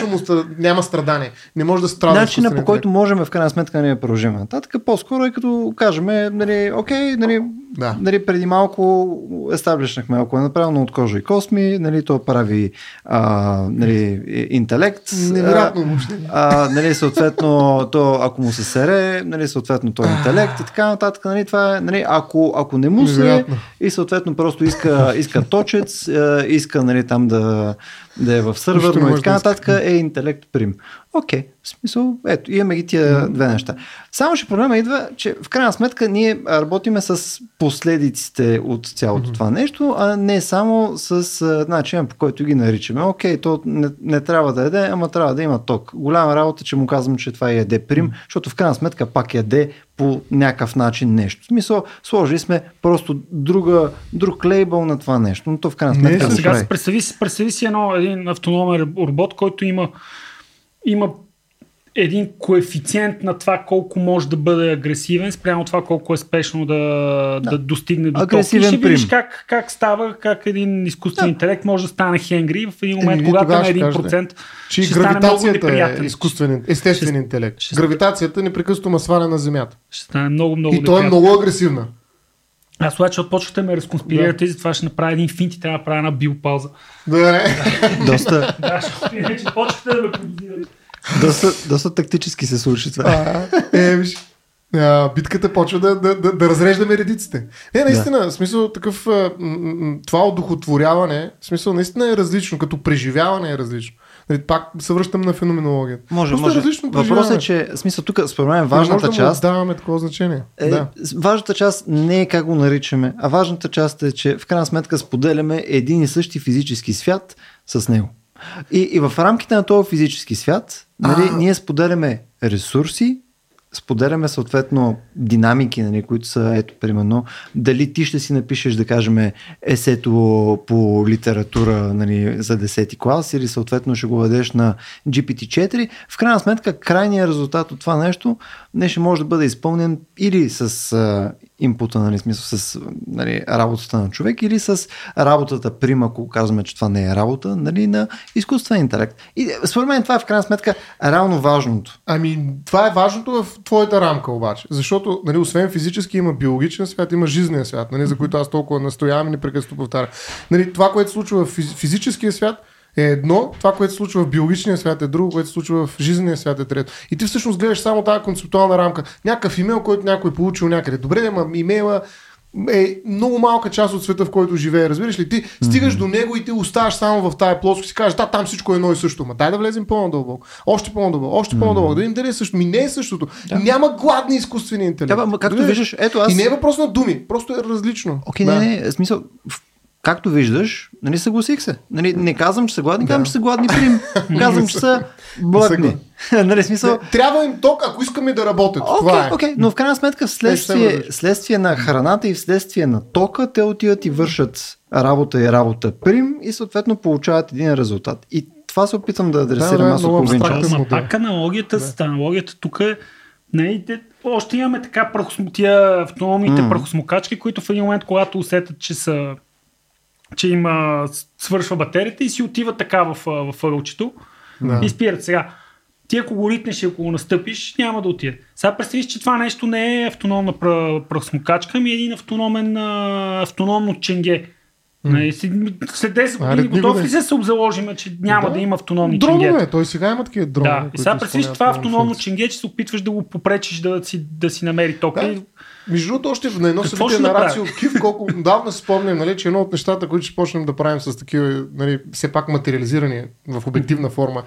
няма страдание. Не може да страда. Начина по който можем в крайна сметка да не продължим нататък, по-скоро е като кажем, нали, окей, нали, да. нали, преди малко естаблишнахме, ако е направено от кожа и косми, нали, то прави а, нали, интелект. Невероятно а, нали, съответно, то, ако му се сере, нали, съответно, то е интелект и така нататък. Нали, това е, нали, ако, ако не му се и съответно просто иска, иска точец, иска нали, там да да е в сървър, но и така нататък е интелект прим. Окей, okay, в смисъл, ето, имаме ги тия две неща. Само, че проблема идва, че в крайна сметка ние работиме с последиците от цялото mm-hmm. това нещо, а не само с начина по който ги наричаме. Окей, okay, то не, не трябва да яде, ама трябва да има ток. Голяма работа, че му казвам, че това е яде прим, mm-hmm. защото в крайна сметка пак яде по някакъв начин нещо. В смисъл, сложили сме просто друга, друг лейбъл на това нещо, но то в крайна сметка. Не, сега представи, представи си едно, един автономен робот, който има, има един коефициент на това колко може да бъде агресивен спрямо това колко е спешно да, да. да достигне до агресивен топ. И ще видиш как, как става, как един изкуствен да. интелект може да стане хенгри в един момент, е, когато е на 1%. Кажете, че ще гравитацията е изкуствен, естествен ще, интелект. Ще, гравитацията непрекъснато ма сваля на Земята. Ще стане много, много И то е много агресивна. Аз обаче отпочвате ме разконспирирате да. и затова ще направя един финт и трябва да правя една биопауза. Да, не. [LAUGHS] Доста. да, защото почвате да ме подозирате. Доста, доста тактически се случи това. А, е, виж, а, битката почва да, да, да, да разреждаме редиците. Е, наистина, да. смисъл такъв, това одухотворяване, смисъл наистина е различно, като преживяване е различно. Нали, пак се връщам на феноменологията. Може, Просто е може. Е различно Въпросът е, че смисъл тук, според мен, важната не част. Да даваме такова значение. Е, да. Важната част не е как го наричаме, а важната част е, че в крайна сметка споделяме един и същи физически свят с него. И, и в рамките на този физически свят, нали, а... ние споделяме ресурси, споделяме съответно динамики, нали, които са, ето, примерно, дали ти ще си напишеш, да кажем, есето по литература нали, за 10 клас или съответно ще го дадеш на GPT-4. В крайна сметка, крайният резултат от това нещо не ще може да бъде изпълнен или с а, импута, нали, смисъл с нали, работата на човек или с работата прима, ако казваме, че това не е работа, нали, на изкуствен интелект. И според мен това е в крайна сметка реално важното. Ами, това е важното в твоята рамка обаче. Защото, нали, освен физически има биологичен свят, има жизнен свят, нали, за който аз толкова настоявам и непрекъснато повтарям. Нали, това, което се случва в физическия свят, е едно, това, което се случва в биологичния свят е друго, което се случва в жизнения свят е трето. И ти всъщност гледаш само тази концептуална рамка. Някакъв имейл, който някой е получил някъде. Добре, ама имейла е много малка част от света, в който живее. Разбираш ли? Ти стигаш mm-hmm. до него и ти оставаш само в тая плоскост и си кажеш, да, там всичко е едно и също. Ма дай да влезем по-надълбоко. Още по-надълбоко, още mm-hmm. по-надълбоко. Да видим дали е също. Ми не е същото. Да. Няма гладни изкуствени интелект. Да, както виждаш, ето аз. И не е въпрос на думи, просто е различно. Окей, okay, да. не, не, смисъл, както виждаш, нали, съгласих се. Нали, не казвам, че са гладни, да. казвам, че са гладни прим. казвам, че са блъкни. нали, смисъл... Не, трябва им ток, ако искаме да работят. Okay, Това е. Okay. Но в крайна сметка, вследствие, вследствие на храната и вследствие на тока, те отиват и вършат работа и работа прим и съответно получават един резултат. И това се опитвам да адресирам да, аз половин час. пак аналогията, да. аналогията тук е не, още имаме така прахосмотия, автономните mm. прахосмокачки, които в един момент, когато усетят, че са че има свършва батерията и си отива така в, в ъгълчето да. и спират. Сега, ти ако го ритнеш и ако го настъпиш, няма да отиде. Сега представиш, че това нещо не е автономна пръсмокачка, ами е един автономен, автономно ченге. Mm. След 10 години готов ли се се обзаложим, че няма да, да има автономни дронове, ченгета? Той сега има такива дронове. Да. И сега представиш това автономно ченге, че се опитваш да го попречиш да си, да си намери тока. Да. Между другото, още на едно събитие на Рацио Кив, колко [LAUGHS] давна се спомням, нали, че едно от нещата, които ще почнем да правим с такива, нали, все пак материализирани в обективна форма,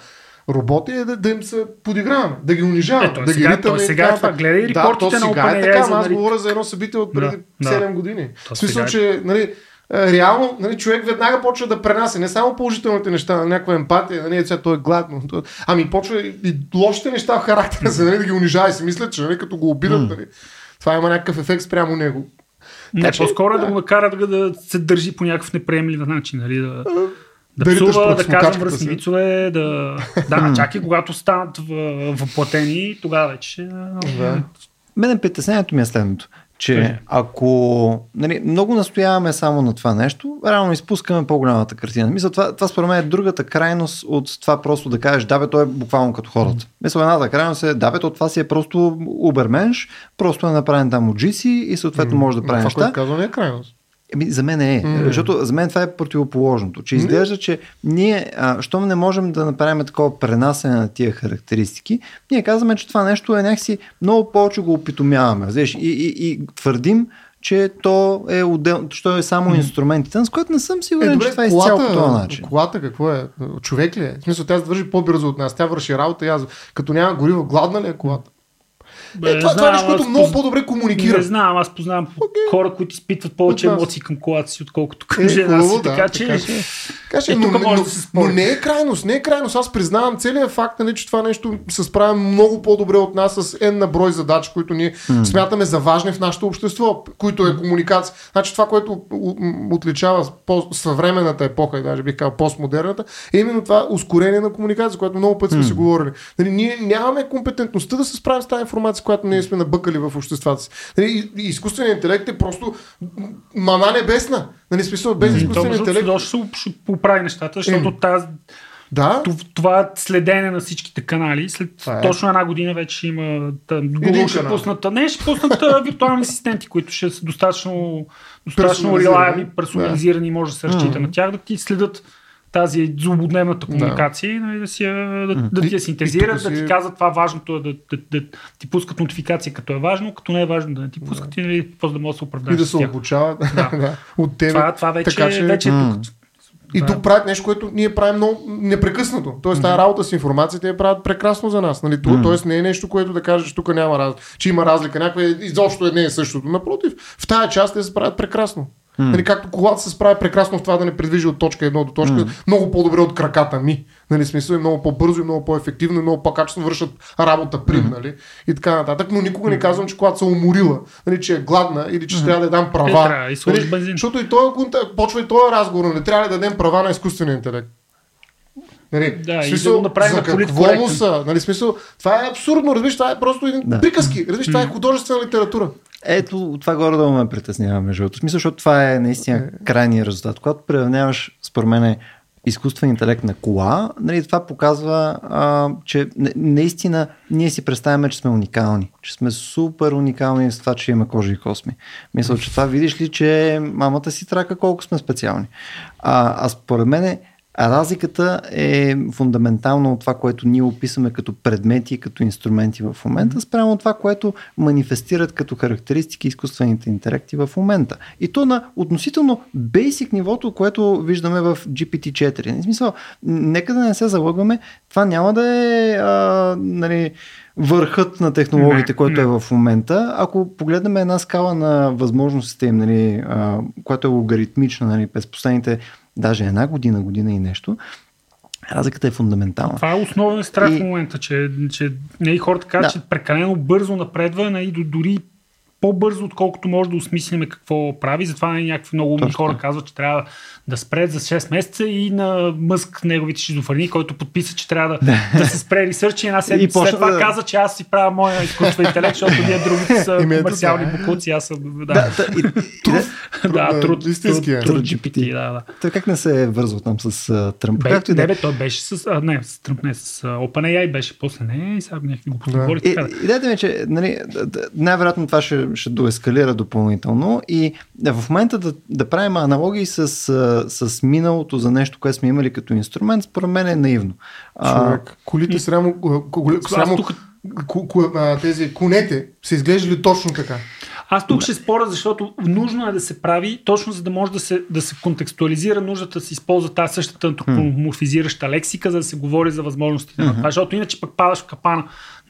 роботи е да, да им се подиграваме, да ги унижаваме, Ето, да сега, ги ритаме. Сега е това, гледай репортите да, на сега е така, аз нали... говоря за едно събитие от преди да, 7 да. години. В смисъл, че нали, реално нали, човек веднага почва да пренася не само положителните неща на някаква емпатия, нали, сега той е гладно, ами почва и лошите неща в характера си, нали, да ги унижава и си мислят, че нали, като го обидат, нали, това има някакъв ефект спрямо него. Не, че, по-скоро да, да го накара да, да се държи по някакъв неприемлив начин, нали, да, да, да псува, да казвам връзницове, да... Да, чакай, когато станат въплатени, тогава вече... Да. Мене притеснението ми е следното че ако нали, много настояваме само на това нещо, реално изпускаме по-голямата картина. Мисля, това, това според мен е другата крайност от това просто да кажеш, да бе, той е буквално като хората. Мисля, едната крайност е, да бе, то това си е просто уберменш, просто е направен там от GC и съответно може да прави неща. Това, което казвам е крайност. Еми, за мен е. Mm. Защото за мен това е противоположното. Че изглежда, че ние, а, щом не можем да направим такова пренасене на тия характеристики, ние казваме, че това нещо е някакси много повече го опитомяваме. Знаеш, и, и, и твърдим, че то е, отдел... то е само инструментите, с което не съм сигурен, е, добре, че това е изцяло по този начин. Колата какво е? Човек ли е? В смисъл, тя се върши по-бързо от нас. Тя върши работа и аз, като няма гориво, гладна ли е колата? Бе, е, това, знам, това е нещо, което много по-добре комуникира. Не знам, аз познавам okay. хора, които изпитват повече емоции към колата си, отколкото към е, жена си. Да, така че, така, че, така че е, но, може но, да се но, не е крайност, не е крайност. Аз признавам целият факт, нали, че това нещо се справя много по-добре от нас с N на брой задачи, които ние mm. смятаме за важни в нашето общество, които е комуникация. Значи това, което отличава съвременната епоха, и даже бих казал постмодерната, е именно това ускорение на комуникация, което много пъти сме mm. си говорили. Нали, ние нямаме компетентността да се справим с тази информация, която ние сме набъкали в обществата си. Нали, изкуственият интелект е просто мана небесна. Нали, смисъл, без изкуствен интелект. Това ще, ще поправи нещата, защото е, тази да. Това следене на всичките канали, след е. точно една година вече има Google ще пуснат, не, ще пуснат виртуални асистенти, които ще са достатъчно, достатъчно релайабли, персонализирани, може да се разчита mm-hmm. на тях, да ти следят тази злободневната комуникация да. и да, си, да, да, да ти я синтезират, си... да ти казват това важното е да, да, да, да ти пускат нотификация като е важно, като не е важно да не ти пускат да. и нали, после да може да се оправдаеш. И да се обучават [LAUGHS] да. от тебе. Това, това вече, така, че... вече е тук. И да. тук правят нещо, което ние правим много непрекъснато. Тоест, тази работа с информацията я правят прекрасно за нас. Нали? Mm. Тоест, не е нещо, което да кажеш, че тук няма разлика, че има разлика. Някаква изобщо е не е същото. Напротив, в тази част те се правят прекрасно. Mm. Нали, както колата се справя прекрасно в това да не предвижи от точка 1 до точка, mm. много по-добре от краката ми. Нали, смисъл е много по-бързо и много по-ефективно и много по-качествено вършат работа при, mm. нали, и така нататък. Но никога не казвам, че колата се уморила, нали, че е гладна или че mm. трябва да дам права. Е, и нали, защото и той, почва и този разговор, не нали, трябва да дадем права на изкуствения интелект. Нали, да, смисъл, да направим за какво му са? Нали, смисъл, това е абсурдно, разбираш, това е просто един да. приказки, разбираш, това е художествена литература. Ето, това горе да ме притеснява, между другото. Смисъл, защото това е наистина е. крайният резултат. Когато приравняваш, според мен, изкуствен интелект на кола, нали, това показва, а, че наистина ние си представяме, че сме уникални. Че сме супер уникални с това, че имаме кожа и косми. Мисля, че това видиш ли, че мамата си трака колко сме специални. А, а според мен А разликата е фундаментално от това, което ние описваме като предмети, като инструменти в момента, спрямо това, което манифестират като характеристики изкуствените интелекти в момента. И то на относително бейсик нивото, което виждаме в GPT-4. В смисъл, нека да не се залъгваме, това няма да е а, нали, върхът на технологиите, който е в момента. Ако погледнем една скала на възможностите им, нали, а, която е логаритмична нали, през последните даже една година, година и нещо, разликата е фундаментална. Това е основен страх и... в момента, че, че не и хората казват, да. че прекалено бързо напредва, нали, дори по-бързо, отколкото може да осмислиме какво прави. Затова някакви много умни хора казват, че трябва да спре за 6 месеца и на Мъск неговите шизофрени, който подписа, че трябва да, да се спре ресърч и една седмица след това да... каза, че аз си правя моя изкуствен интелект, защото ние другите [LAUGHS] са комерциални букуци, аз съм... Да, да, и, и, да, труд, труд, GPT, да, да. Той как не се е вързал там с uh, Тръмп? Бе, Както и да. Не, той беше с... А, не, с Тръмп не, с uh, OpenAI беше после не, и сега някакви го говори така. Идеята ми е, че нали, най-вероятно това ще, ще доескалира допълнително и в момента да, да правим аналогии с с миналото за нещо, което сме имали като инструмент, според мен е наивно. Човек, колите срямо, срямо тук... тези конете са изглеждали точно така. Аз тук ще споря, защото нужно е да се прави, точно за да може да се, да се контекстуализира нуждата да се използва тази същата антропоморфизираща лексика, за да се говори за възможностите mm-hmm. на това. Защото иначе пък падаш в капана.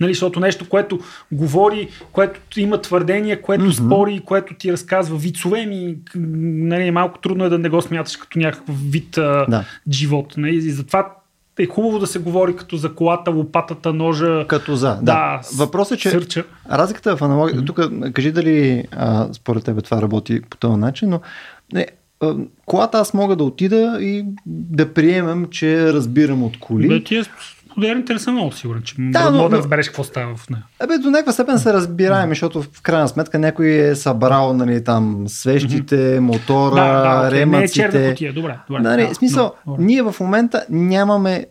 Нали, защото нещо, което говори, което има твърдение, което mm-hmm. спори, което ти разказва вицове, ми нали, малко трудно е да не го смяташ като някакъв вид а, да. живот. Нали? И затова е хубаво да се говори като за колата, лопатата, ножа. Като за. Да. да Въпросът е, че сърча. разликата в аналогията, mm-hmm. тук кажи дали а, според тебе това работи по този начин, но не, а, колата аз мога да отида и да приемем, че разбирам от коли. Бе, ти е модерните не съм много сигурен, че да, мога да разбереш какво става в нея. Абе, до някаква степен се разбираем, защото в крайна сметка някой е събрал нали, там свещите, mm-hmm. мотора, да, да, ремъците. Не е черна Добре, добре. Нали, да, смисъл, добре. ние в момента нямаме е,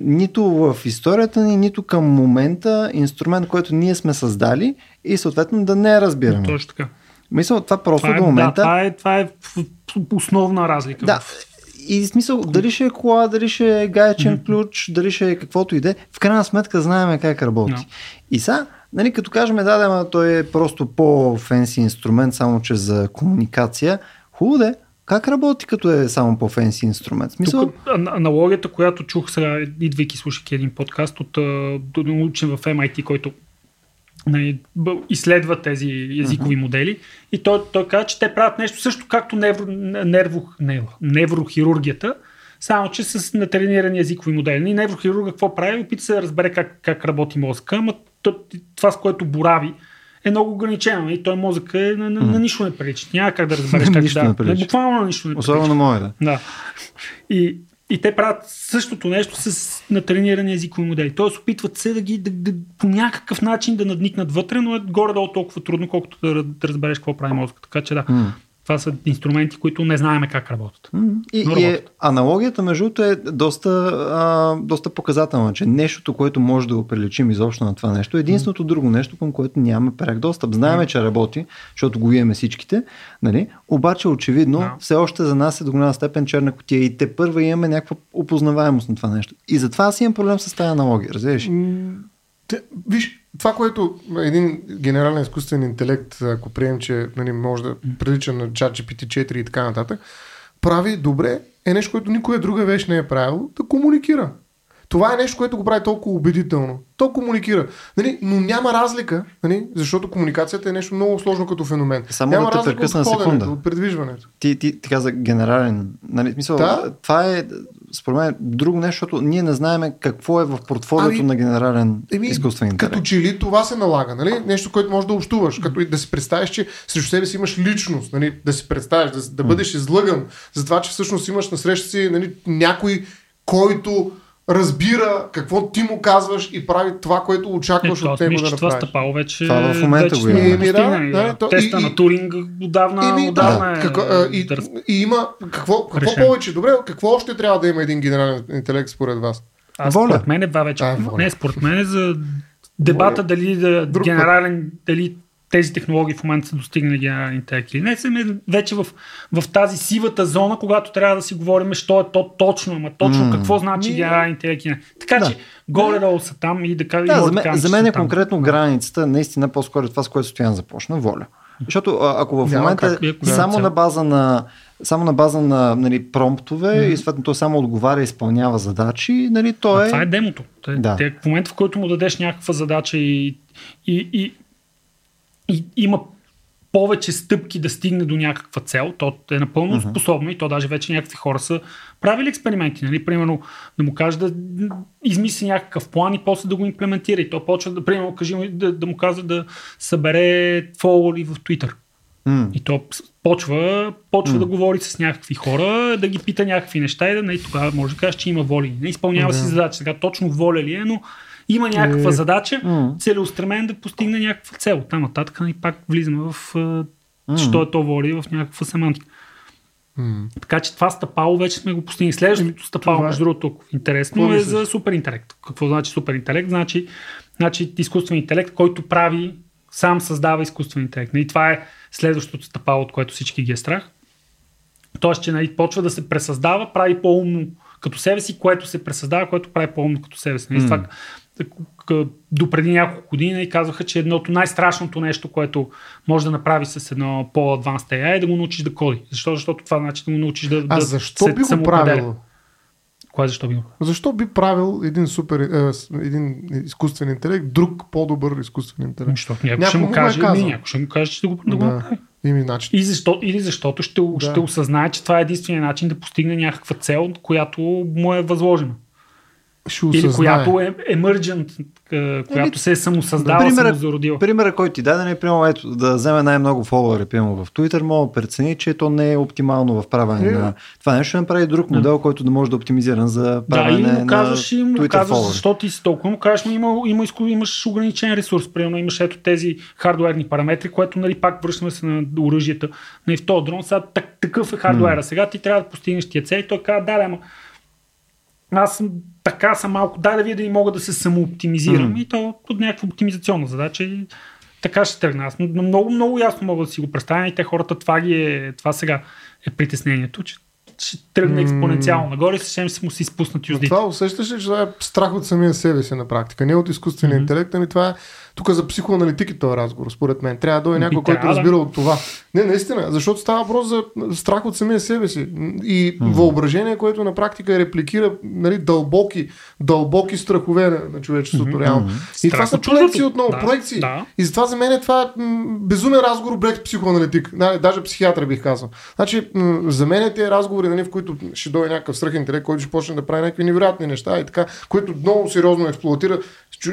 нито в историята ни, нито към момента инструмент, който ние сме създали и съответно да не разбираме. Точно така. Мисля, това просто това е, до момента. Да, това е, това е основна разлика. Да, и смисъл, дали ще е кола, дали ще е гаечен mm-hmm. ключ, дали ще е каквото и да е, в крайна сметка знаем как работи. No. И сега, нали, като кажем, да, да, той е просто по-фенси инструмент, само че за комуникация, хубаво да е, как работи като е само по-фенси инструмент? Смисъл... Тук аналогията, която чух сега, идвайки слушайки един подкаст от учен в MIT, който нали, изследва тези езикови uh-huh. модели и той, той каза, че те правят нещо също както невро, нерво, невро, неврохирургията, само че с натренирани езикови модели. И неврохирурга какво прави? Опита се да разбере как, как работи мозъка, но това с което борави е много ограничено. И той мозък е на, на, на нищо не прилича. Няма как да разбереш [LAUGHS] как нищо да. Не прилича. Буквално на нищо не прилича. Особено мое, да. да. И, и те правят същото нещо с натренирани езикови модели. Тоест опитват се да ги да, да, по някакъв начин да надникнат вътре, но е горе-долу толкова трудно, колкото да, да разбереш какво прави мозъка. Така че да. Mm. Това са инструменти, които не знаем как работят. И, и е, аналогията, между другото, е доста, а, доста показателна, че нещото, което може да го приличим изобщо на това нещо, е единственото mm. друго нещо, към което нямаме пряк достъп. Знаеме, mm. че работи, защото го имаме всичките, нали? обаче очевидно no. все още за нас е до голяма степен черна котия и те първа имаме някаква опознаваемост на това нещо. И затова аз имам проблем с тази аналогия, разбираш? Mm. Те, виж, това, което един генерален изкуствен интелект, ако прием, че нали, може да прилича на ChatGPT 4 и така нататък, прави добре, е нещо, което никоя друга вещ не е правило, да комуникира. Това е нещо, което го прави толкова убедително. То комуникира. Нали? Но няма разлика, нали? защото комуникацията е нещо много сложно като феномен. Само няма да прекъсна от ходенето, секунда. от предвижването. Ти, ти, ти каза генерален. Нали? Смисъл, да? Това е според мен друго нещо, защото ние не знаем какво е в портфолиото ами, на генерален ами, изкуствен интелект. Като че ли това се налага, нали? нещо, което можеш да общуваш, като и да си представиш, че срещу себе си имаш личност, нали? да си представиш, да, да бъдеш излъган за това, че всъщност имаш на среща си нали, някой, който разбира какво ти му казваш и прави това, което очакваш е, от него да това стъпало вече. Това в момента го е. Еми, да, да, то, Теста и, на Туринг отдавна, еми, отдавна да, е, какво, и, и, има какво, какво повече? Добре, какво още трябва да има един генерален интелект според вас? А, Воля. според мен е това вече. А, не, според мен е за дебата воля. дали да, генерален, дали тези технологии в момента са достигнали генерален интелект или не, сме вече в, в тази сивата зона, когато трябва да си говорим, що е то точно, ама точно mm. какво значи Ми... генерален интелект. Не. Така да. че горе-долу са там и да кажа. Да, за, мен, за мен е конкретно там. границата, наистина по-скоро е това, с което Стоян започна, воля. Защото ако в момента как, само на база на само на база на нали, промптове mm-hmm. и съответно то само отговаря и изпълнява задачи, нали, то е... това е демото. Да. Те, в момента, в който му дадеш някаква задача и, и, и, и има повече стъпки да стигне до някаква цел, то е напълно uh-huh. способно и то даже вече някакви хора са правили експерименти. Нали? Примерно да му каже да измисли някакъв план и после да го имплементира. И то почва да, примерно, кажи, да, да му казва да събере фолуари в Twitter. Mm. И то почва, почва mm. да говори с някакви хора, да ги пита някакви неща и да, не, нали, тогава може да кажеш, че има воли. Не изпълнява mm. си задача. Сега точно воля ли е, но има някаква е... задача, mm. целеустремен да постигне някаква цел. Там нататък и нали, пак влизаме в mm. що е то воли в някаква семантика. Mm. Така че това стъпало вече сме го постигнали. Следващото стъпало, е... между другото, интересно е за супер интелект. Какво значи супер интелект? Значи, значи изкуствен интелект, който прави, сам създава изкуствен интелект. И това е следващото стъпало, от което всички ги е страх. Тоест, че нали, почва да се пресъздава, прави по-умно като себе си, което се пресъздава, което прави по-умно като себе си. Нали, mm. Това, до преди няколко години и казваха, че едното най-страшното нещо, което може да направи с едно по-адванс AI е да го научиш да коди. Защо? Защото това значи да го научиш да, а да защо се би го правил? Кое защо би го? Защо би правил един супер, е, един изкуствен интелект, друг по-добър изкуствен интелект? Защото някой, ще му каже, е някой ще му каже, че да го, да. го направи. Ими, значи... И защо, или защото ще, да. ще осъзнае, че това е единствения начин да постигне някаква цел, която му е възложена ще Или която е emergent, която се е самосъздала, примера, самозародила. Примера, който ти даде, е, примерно, ето, да вземе най-много фолуари, примерно в Twitter, мога да прецени, че то не е оптимално в правене на това нещо, направи друг модел, който да може да е оптимизиран за правене да, и му казваш, на и му казваш, защо ти си толкова, му кажеш, има, има, имаш ограничен ресурс, примерно имаш ето тези хардуерни параметри, което нали, пак връщаме се на оръжията. Нали, в този дрон, сега такъв е хардуера. Сега ти трябва да постигнеш тия цели, той казва, да, ама аз съм така съм малко, дай да видя да мога да се самооптимизирам mm. и то от някаква оптимизационна задача и така ще тръгна. Аз много, много ясно мога да си го представя и те хората това ги е, това сега е притеснението, че ще тръгне експоненциално нагоре и съвсем ще му се изпуснат юздите. Това усещаш ли, че това е страх от самия себе си на практика, не от изкуствения mm-hmm. интелект, ами това е тук за психоаналитики този разговор, според мен. Трябва да дойде някой, който да. разбира от това. Не, наистина, защото става въпрос за страх от самия себе си и mm-hmm. въображение, което на практика репликира нали, дълбоки, дълбоки страхове на, на човечеството. Mm-hmm. Реално. И това са проекции отново, да, проекции. Да. И затова за мен е това е безумен разговор без психоаналитик. Нали, даже психиатър бих казал. Значи, за мен е тези разговори, нали, в които ще дойде някакъв свръхинтелект, който ще почне да прави някакви невероятни неща и така, които много сериозно експлуатира.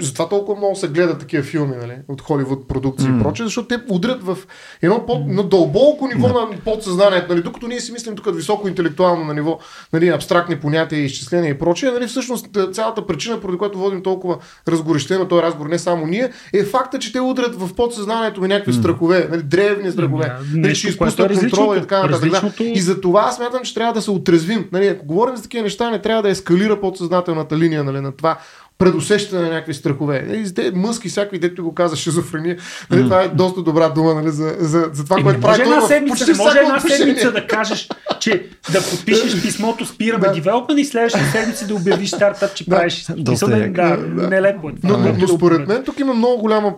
Затова толкова много се гледат такива филми нали, от Холивуд продукции mm. и прочее, защото те удрят в едно под, на дълбоко ниво mm. на подсъзнанието. Нали, докато ние си мислим тук високо интелектуално на ниво нали, абстрактни понятия, изчисления и прочее, нали, всъщност цялата причина, поради която водим толкова разгорещено този разговор, не само ние, е факта, че те удрят в подсъзнанието ми някакви mm. страхове, нали, древни страхове, mm. нали, ще изпуснат е контрола и така нататък. Различното... И за това смятам, че трябва да се отрезвим. Нали, ако говорим за такива неща, не трябва да ескалира подсъзнателната линия нали, на това предусещане на някакви страхове. Нали, мъски, всякакви, дето го каза, шизофрения. Нали, това е доста добра дума нали, за, за, за това, което прави. Може една седмица, не може една седмица да кажеш, че да подпишеш писмото спираме да. девелопмент и следващата седмица да обявиш стартап, че правиш. Доста да, да, да, нелепо е. Но, но, но, според мен тук има много голяма,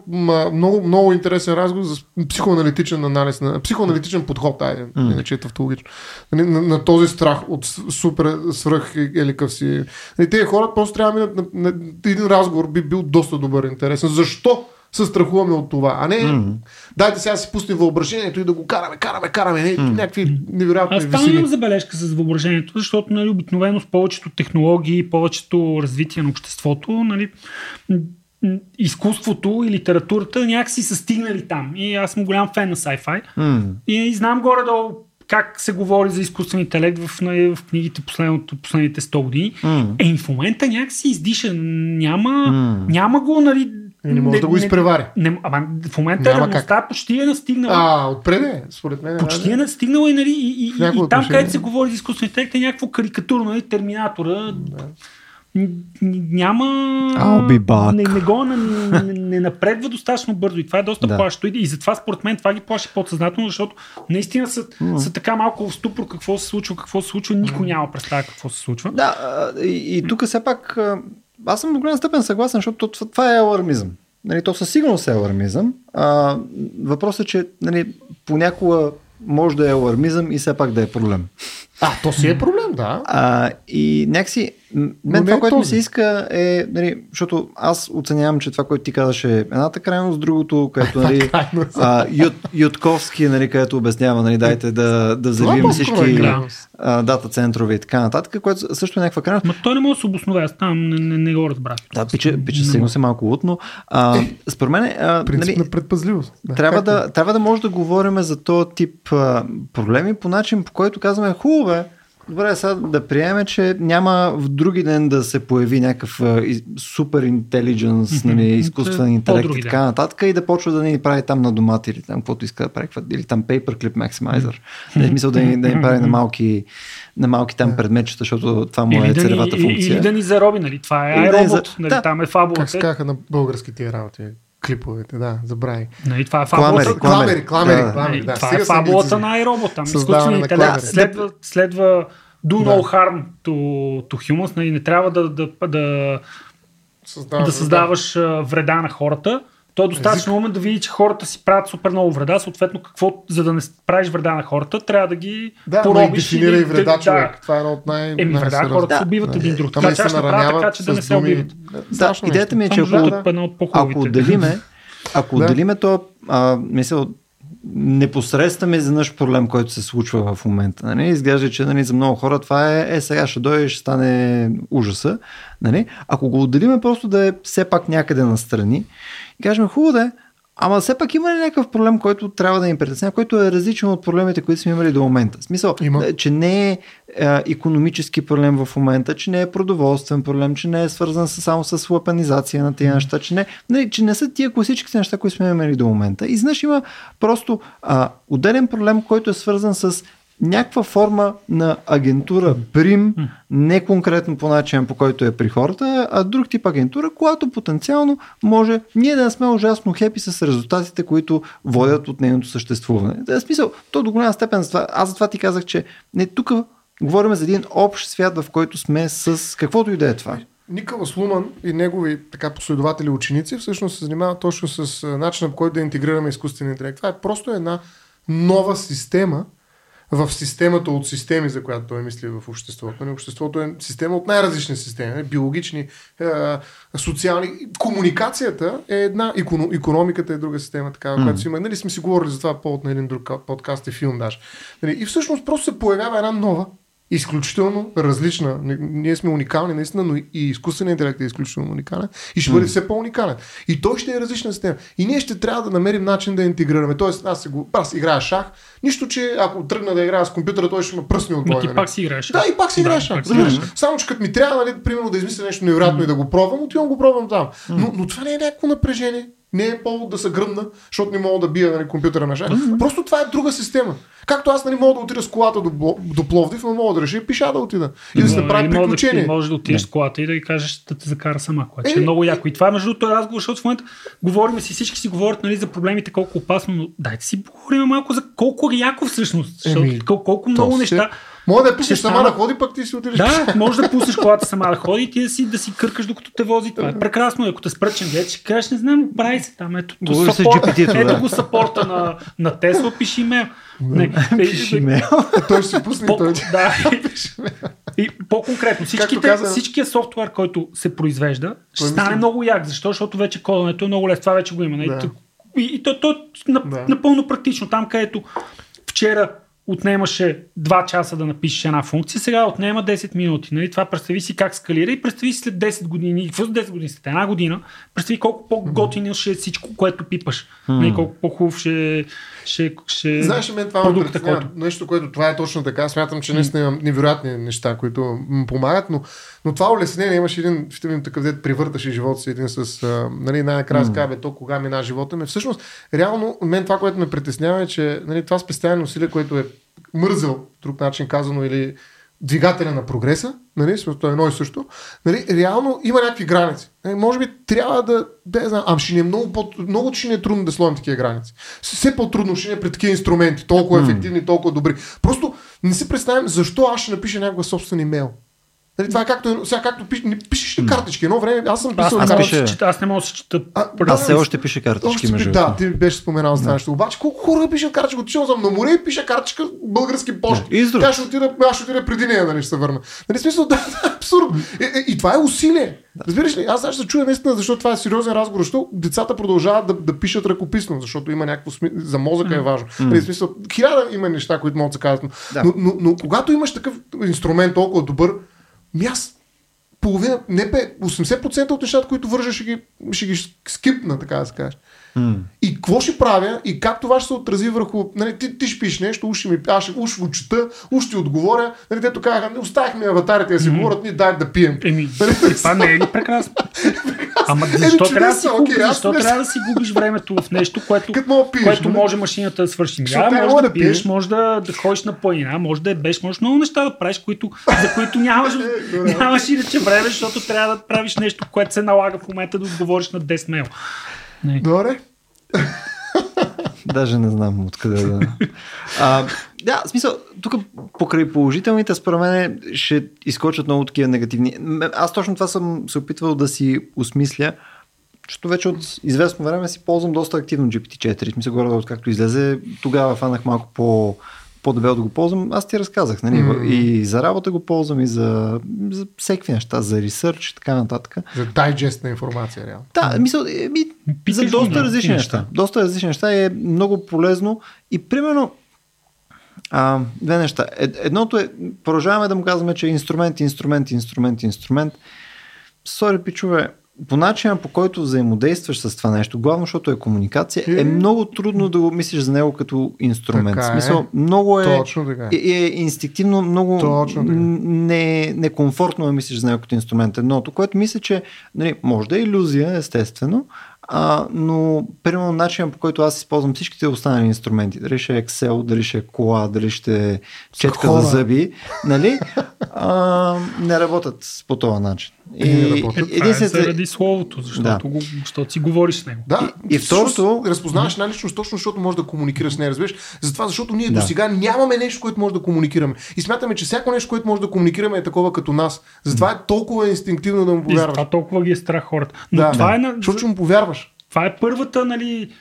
много, много интересен разговор за психоаналитичен анализ, на психоаналитичен подход, айде, mm. иначе е тавтологично, на, на, на, този страх от супер свръх или къв си. И тези хора просто трябва да минат на, на, един разговор би бил доста добър интересен. Защо се страхуваме от това? А не, mm-hmm. дайте сега си пуснем въображението и да го караме, караме, караме, не, mm-hmm. някакви невероятни Аз там имам забележка с въображението, защото нали, обикновено с повечето технологии, повечето развитие на обществото, нали, изкуството и литературата някакси са стигнали там. И аз съм голям фен на sci-fi. Mm. И, и знам горе-долу как се говори за изкуствен интелект в, в книгите последните 100 години. Mm. Е, в момента някакси издиша. Няма, mm. няма го, нали, не може не, да го изпревари. Не, ама в момента реалността почти е настигнала. А, отпреде, според мен. Почти е настигнала и, нали, и, и, и там, където се говори за изкуствен интелект, е някакво карикатурно, нали, терминатора. Да няма... I'll be back. Не, не го не, не, не напредва достатъчно бързо и това е доста Да. плащо. И, затова според мен това ги плаши подсъзнателно, защото наистина са, М. са така малко в ступор какво се случва, какво се случва, никой няма представа какво се случва. Да, и, и тук все пак аз съм до голяма степен съгласен, защото това, това е алармизъм. Нали, то със сигурност е алармизъм. А, въпросът е, че нали, понякога може да е алармизъм и все пак да е проблем. А, то си е проблем, да. А, и някакси, Но мен не това, е което ми този. се иска е, нали, защото аз оценявам, че това, което ти казваш е едната крайност, другото, което, [LAUGHS] нали, а, Ют, Ютковски, нали, където обяснява, нали, дайте да, да завием по-скоро всички е а, дата центрове и така нататък, което също е някаква крайност. Ма той не може да се обоснове, аз там не, не, не го разбрах. Да, пича, пича сигурно се малко лутно. А, според мен, а, нали, на предпазливост. Да, трябва, да, трябва да може да говорим за този тип а, проблеми по начин, по който казваме хубаво бе, Добре, сега да приеме, че няма в други ден да се появи някакъв супер интелидженс, нали, изкуствен интелект и така нататък и да почва да ни прави там на домати или там каквото иска да прави, или там Paperclip Maximizer. Не, смисъл да ни, да ни прави на малки, на малки там предметчета, защото това му е да, целевата функция. или да ни зароби, нали? Това е да iRobot, нали? Да. Там е Как фабулата. се казаха на български тия работи? Клиповете, да, забрави. Нали, това е Кламери, фабулата. Кламери, кламери, Да, да. кламери, да. това е фабулата на iRobot. Там интелект кламери. следва, следва do Да. no harm to, to humans. Нали, не трябва да, да, да, Създава- да създаваш а, вреда на хората. Той е достатъчно умен да види, че хората си правят супер много вреда, съответно какво, за да не правиш вреда на хората, трябва да ги Да, поробиш. дефинира или и вреда да, човек. Това е едно от най- Еми, вреда, най-сериозните. хората се Да. убиват един друг. Се аз ще направя така, че да не се думи. убиват. Да, Страшно идеята ми е, че ако, е една от ако отделиме, [LAUGHS] ако Да. отделиме то, а, мисъл, непосредствен изведнъж проблем, който се случва в момента. Нали? Изглежда, че нали, за много хора това е, е сега ще дойде ще стане ужаса. Нали? Ако го отделиме просто да е все пак някъде настрани кажем хубаво да е, Ама все пак има ли някакъв проблем, който трябва да ни притеснява, който е различен от проблемите, които сме имали до момента? В смисъл, Има. е, че не е, е економически проблем в момента, че не е продоволствен проблем, че не е свързан с, само с лапанизация на тези неща, че не, не, че не са тия класически неща, които сме имали до момента. И знаеш, има просто а, отделен проблем, който е свързан с някаква форма на агентура прим, не конкретно по начин по който е при хората, а друг тип агентура, която потенциално може ние да не сме ужасно хепи с резултатите, които водят от нейното съществуване. Да, в смисъл, то до голяма степен, аз затова ти казах, че не тук говорим за един общ свят, в който сме с каквото и да е това. Николас Луман и негови така последователи ученици всъщност се занимават точно с начина по който да интегрираме изкуствен интелект. Това е просто една нова система в системата от системи, за която той мисли в обществото. Нали, Обществото е система от най-различни системи, нали, биологични, социални. Комуникацията е една, економиката е друга система, такава, Мгм. която си има. Нали, сме си говорили за това повод на един друг ка- подкаст и филм даже. Нали, и всъщност просто се появява една нова, изключително различна. Ни- Ние сме уникални, наистина, но и изкуственият интелект е изключително уникален и ще бъде все по-уникален. И той ще е различна система. И ние ще трябва да намерим начин да я интегрираме. Тоест, аз, го, аз играя шах, нищо, че ако тръгна да играя с компютъра, той ще ме пръсне от ти нали? пак си играеш. Да, и пак си играеш разбираш. играеш. Само, че като ми трябва, нали, примерно, да измисля нещо невероятно и да го пробвам, отивам го пробвам там. Но, но това не е някакво напрежение. Не е повод да се гръмна, защото не мога да бия нали, компютъра на шах. Просто това е друга система. Както аз нали, мога да отида с колата до, до Пловдив, но мога да реша и пиша да отида. И да се направи да, приключение. ти можеш да отидеш с колата и да й кажеш да те закара сама, което ще Е, е много яко. И това е между другото този разговор, защото в момента говорим си, всички си говорят нали, за проблемите, колко опасно, но дайте си поговорим малко за колко е яко всъщност. Защото Еми, кол- колко много неща. Се... Мога да я пуснеш сама да ходи, пък ти си отидеш. Да, [LAUGHS] може да пуснеш колата сама да ходи и ти да си, да си къркаш докато те вози. Това е прекрасно. Ако те спрат ченгет, ще кажеш, не знам, прави се там. Ето, то Говори с саппорт- GPT-то, ето да. го сапорта на, на Тесла, пиши имейл. Не, Пиши имейл. той ще си пусне по, той. [LAUGHS] да, [LAUGHS] и по-конкретно, всичките, каза- всичкият софтуер, който се произвежда, ще стане мисля- много як. Защо? Защото вече кодането е много лесно. Това вече го има. нали? Да. И, и то, то е на, Да. напълно практично. Там, където вчера отнемаше 2 часа да напишеш една функция, сега отнема 10 минути. Нали? Това представи си как скалира и представи си след 10 години, какво за 10 години, след една година, представи колко по-готино ще е всичко, което пипаш. Нали? Колко по-хубав ще, ще, ще Знаеш, мен това ме продукта, притеснява. който... Нещо, което това е точно така. Смятам, че наистина имам невероятни неща, които му помагат, но, но това улеснение имаше един филм такъв, дет привърташе живота си един с, нали, най-накрая mm. бе, то кога мина живота ми. Всъщност, реално, мен това, което ме притеснява е, че нали, това специално усилие, което е мързел, друг начин казано, или двигателя на прогреса, нали, смисъл, е едно и също, нали, реално има някакви граници. Нали, може би трябва да, да знам, ама ще ни е много, по, много ще ни е трудно да сложим такива граници. Все по-трудно ще ни е при такива инструменти, толкова ефективни, толкова добри. Просто не си представям защо аз ще напиша някакъв собствен имейл. Нали, това е както, сега както пиш, не, пишеш ли картички? Едно време аз съм писал аз, аз, пише... аз не мога да се чета. А, аз все още пише картички, между Да, ти беше споменал за това нещо. Обаче колко хора пишат картичка? Отишъл съм на море и пише картичка български почти. Да. Тя ще отида, аз ще отида преди нея, нали ще се върна. Нали, смисъл, [LAUGHS] да, да, абсурдно. И, и, и, това е усилие. Да. Разбираш ли? Аз сега ще се чуя наистина, защото това е сериозен разговор, защото децата продължават да, да пишат ръкописно, защото има някакво смисъл. За мозъка е важно. Mm. Нали, смисъл, хиляда има неща, които могат да се. Но, да. но, но, но, когато имаш такъв инструмент толкова добър, ми аз половина, не бе, 80% от нещата, които вържа, ще ги, ще ги скипна, така да се каже. Mm. И какво ще правя и как това ще се отрази върху... Нали, ти, ти ще пишеш нещо, уж, ми, аз ще, уж го чета, уж ти отговоря. Нали, те казаха, не оставихме аватарите да си mm. говорят, ни дай да пием. Еми, нали, това не е ли прекрасно? Ама защо, Еми, трябва, да си губиш, okay, защо трябва да си губиш времето в нещо, което, пиеш, което нали? може машината да свърши? Да, може да, да пиеш, може да, да ходиш на планина, може да е беш, може много неща да правиш, които, за които нямаш, [LAUGHS] е, нямаш иначе време, защото трябва да правиш нещо, което се налага в момента да отговориш на 10 мейл. Добре. [LAUGHS] Даже не знам откъде да. А, да, смисъл, тук покрай положителните, според мен ще изкочат много такива негативни. Аз точно това съм се опитвал да си осмисля, защото вече от известно време си ползвам доста активно GPT-4. Смисъл, горе откакто излезе, тогава фанах малко по по-дебело да го ползвам, аз ти разказах. Нали? Mm. И за работа го ползвам, и за, за всеки неща, за ресърч и така нататък. За дайджест на информация, реално. Да, мисъл, ми, за доста различни неща. неща. Доста различни неща е много полезно. И примерно, а, две неща. Едното е, продължаваме да му казваме, че е инструмент, инструмент, инструмент, инструмент. Сори, пичове, по начина по който взаимодействаш с това нещо, главно защото е комуникация, е, е много трудно да го мислиш за него като инструмент. Така е. Смисъл, много е, Точно така. е, е инстинктивно, много Точно така. не, некомфортно да мислиш за него като инструмент. Едното, което мисля, че нали, може да е иллюзия, естествено, а, но, примерно, начинът по който аз използвам всичките останали инструменти, дали ще е Excel, дали ще е кола, дали ще е четка за зъби, нали, [LAUGHS] а, не работят по този начин. И, и е, е заради словото, защото, да. го, защото си говориш с него. Да, и, и второто... Разпознаваш една личност точно, защото може да комуникираш с нея, разбираш? Затова, защото ние да. до сега нямаме нещо, което може да комуникираме. И смятаме, че всяко нещо, което може да комуникираме е такова като нас. Затова е толкова инстинктивно да му повярваш. Това толкова ги е страх хората. Но да, това да. е на... Защото му повярваш. Това е първата, нали,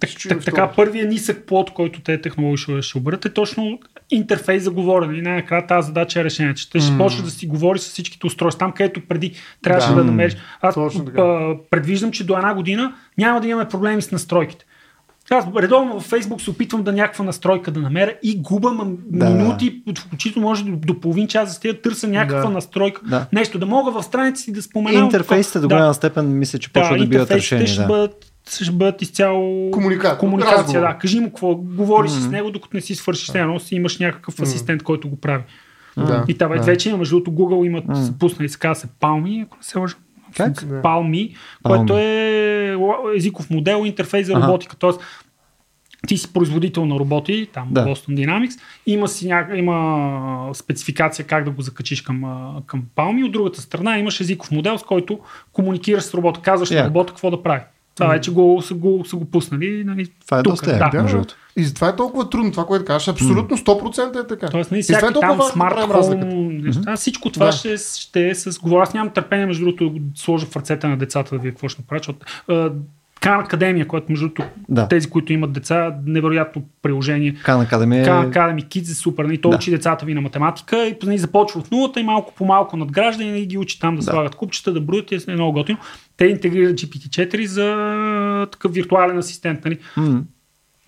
так, так, така, първият нисък плод, който те технологии ще, ще обърнат е точно интерфейс за говорене. И най-накрая тази задача е решение, че те ще mm. почнеш да си говори с всичките устройства. Там, където преди трябваше да, да намериш. Аз а, предвиждам, че до една година няма да имаме проблеми с настройките. Аз редовно във Facebook се опитвам да някаква настройка да намеря и губам да. минути, включително може до, до половин час да стия, търся някаква да. настройка. Да. Нещо да мога в страница си да споменам. Интерфейсите до голяма да. степен мисля, че почва да, да биват решени. Ще да. бъдат ще бъдат изцяло Комуника... комуникация. Да. Кажи му какво, говориш mm-hmm. с него, докато не си свършиш с него, си имаш някакъв mm-hmm. асистент, който го прави. Да, и това да. вече има, между другото Google имат mm-hmm. пуснали, се казва се Palmy, ако не се лъжа. Как? Palmy, което е езиков модел, интерфейс за роботика. Тоест, ти си производител на роботи, там да. Boston Dynamics, има, си ня... има спецификация как да го закачиш към, към Palm от другата страна имаш езиков модел, с който комуникираш с робота, казваш yeah. на робота какво да прави. Това вече го, са, го, са го пуснали. Нали, това е тук, доста да. да. да. И затова е толкова трудно това, което кажеш. Абсолютно 100% е така. Тоест, нали, всяки е там смарт mm-hmm. всичко това да. ще, ще е с... Говоря, аз нямам търпение, между другото, да сложа в ръцете на децата да вие какво ще направят, защото Кан Академия, което между другото да. тези, които имат деца, невероятно приложение. Кан Академия. Кан Академия Kids е супер. Нали? Той да. учи децата ви на математика и нали, започва от нулата и малко по малко надгражда и нали, ги учи там да, да. слагат купчета, да броят и е много готино. Те интегрират GPT-4 за такъв виртуален асистент, нали? Mm.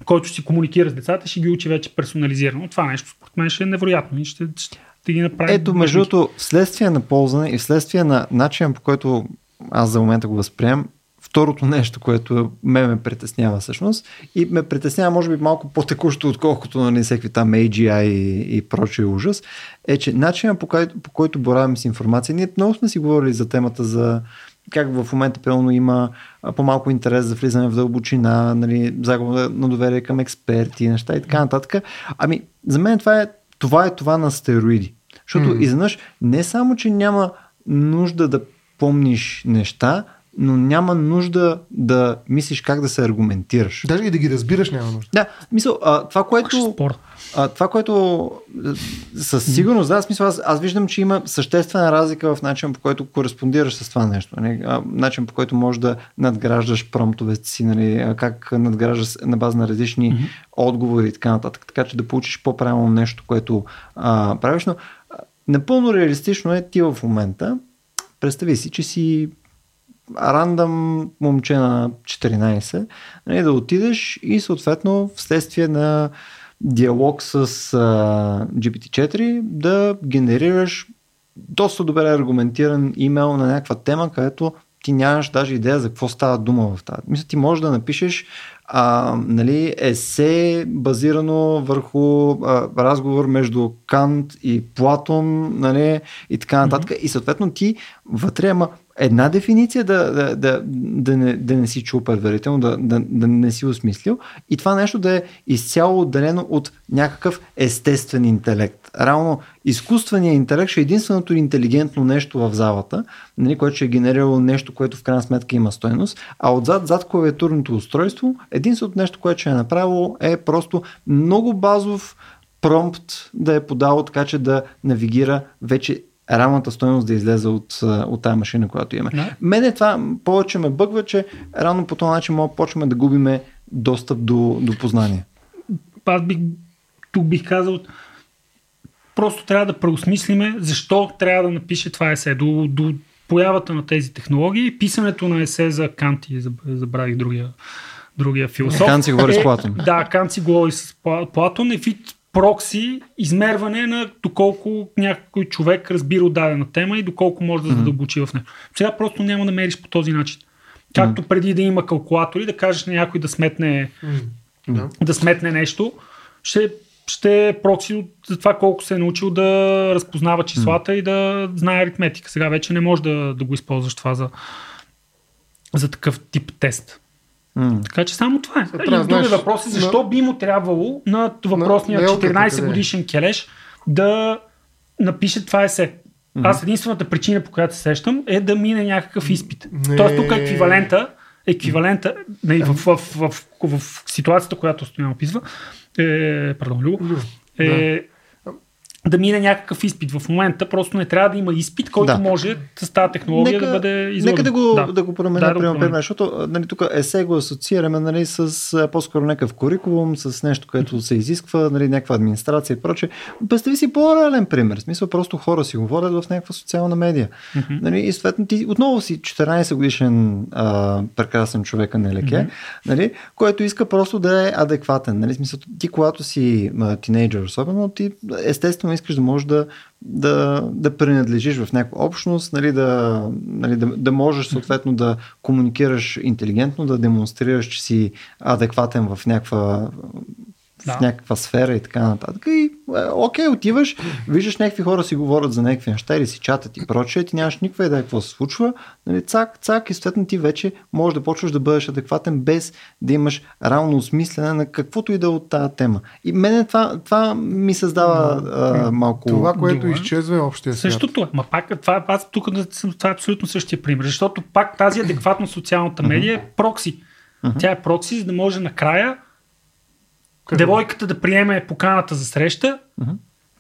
който си комуникира с децата, ще ги учи вече персонализирано. Това нещо според мен ще е невероятно. Ще, ще ги направи. Ето, между другото, вследствие на ползване и вследствие на начина по който аз за момента го възприемам, второто нещо, което ме ме притеснява всъщност и ме притеснява може би малко по-текущо, отколкото на нали, всеки там AGI и, и прочие ужас, е, че начинът по, който, по който боравим с информация, ние много сме си говорили за темата за как в момента пълно има по-малко интерес за влизане в дълбочина, нали, загуба на доверие към експерти, неща и така нататък. Ами, за мен това е това, е това на стероиди. Защото mm. изведнъж не само, че няма нужда да помниш неща, но няма нужда да мислиш как да се аргументираш. Даже и да ги разбираш няма нужда. Да, мисъл, а, това, което... А, това, което със сигурност, да, смисъл, аз, аз виждам, че има съществена разлика в начин по който кореспондираш с това нещо. Не? Нали? А, начин по който можеш да надграждаш промптовете си, нали? как надграждаш на база на различни mm-hmm. отговори и така нататък. Така че да получиш по-правилно нещо, което а, правиш. Но напълно реалистично е ти в момента. Представи си, че си рандъм момче на 14, нали, да отидеш и съответно вследствие на диалог с а, GPT-4 да генерираш доста добре аргументиран имейл на някаква тема, където ти нямаш даже идея за какво става дума в тази. Мисля, ти можеш да напишеш а, нали, есе базирано върху а, разговор между Кант и Платон нали, и така нататък. Mm-hmm. И съответно ти вътре, ама една дефиниция да, да, да, да, не, да не си чул предварително, да, да, да не си осмислил и това нещо да е изцяло отделено от някакъв естествен интелект. Равно изкуственият интелект ще е единственото интелигентно нещо в залата, нали, което ще е генерирало нещо, което в крайна сметка има стойност, а отзад, зад клавиатурното устройство, единственото нещо, което ще е направило е просто много базов промпт да е подало така, че да навигира вече реалната стоеност да излезе от, от тази машина, която имаме. Да. Мене това повече ме бъгва, че рано по този начин мога почваме да губиме достъп до, до познание. Аз бих, тук бих казал, просто трябва да преосмислиме защо трябва да напише това есе. До, до появата на тези технологии, писането на есе за Канти, забравих другия, другия философ. Кант си говори е, с Платон. Да, Кант си говори с Платон е прокси измерване на доколко някой човек разбира дадена тема и доколко може да задълбочи в нея. Сега просто няма да мериш по този начин. Както преди да има калкулатори, да кажеш на някой да сметне, да сметне нещо, ще, ще е прокси за това колко се е научил да разпознава числата и да знае аритметика. Сега вече не може да, да го използваш това за, за такъв тип тест. Mm. Така че само това е. И други знаеш, въпроси, защо на... би му трябвало на въпросния на 14 годишен келеш да напише това есе. Mm-hmm. Аз единствената причина, по която се сещам, е да мине някакъв изпит. Не... Тоест тук е еквивалента, еквивалента не, в, в, в, в, в, в ситуацията, която Стоян описва, е, пардон, Любо, е, да мине някакъв изпит. В момента просто не трябва да има изпит, който да. може с тази технология нека, да бъде изложен. Нека да го, да. да го променя, да, пример, да защото нали, тук есе го асоциираме нали, с по-скоро някакъв курикулум, с нещо, което се изисква, нали, някаква администрация и прочее. Представи си по-реален пример. В смисъл, просто хора си говорят в някаква социална медия. Mm-hmm. Нали, и съответно ти отново си 14 годишен а, прекрасен човек, на леке, mm-hmm. нали, който иска просто да е адекватен. Нали, смисъл, ти когато си тинейджър особено, ти естествено искаш да можеш да, да, да принадлежиш в някаква общност, нали, да, нали, да, да можеш съответно да комуникираш интелигентно, да демонстрираш, че си адекватен в някаква да. в някаква сфера и така нататък. И, е, окей, отиваш, виждаш някакви хора си говорят за някакви неща или си чатат и прочее, ти нямаш никаква идея какво се случва. Нали, цак, цак и съответно ти вече можеш да почваш да бъдеш адекватен без да имаш равно осмислене на каквото и да е от тази тема. И мене това, това ми създава а, малко... Това, което Добре. изчезва е общия свят. Същото е. Ма пак, това, аз тук това е абсолютно същия пример, защото пак тази адекватно социалната медия е прокси. Тя е прокси, за да може накрая как девойката да приеме поканата за среща, uh-huh.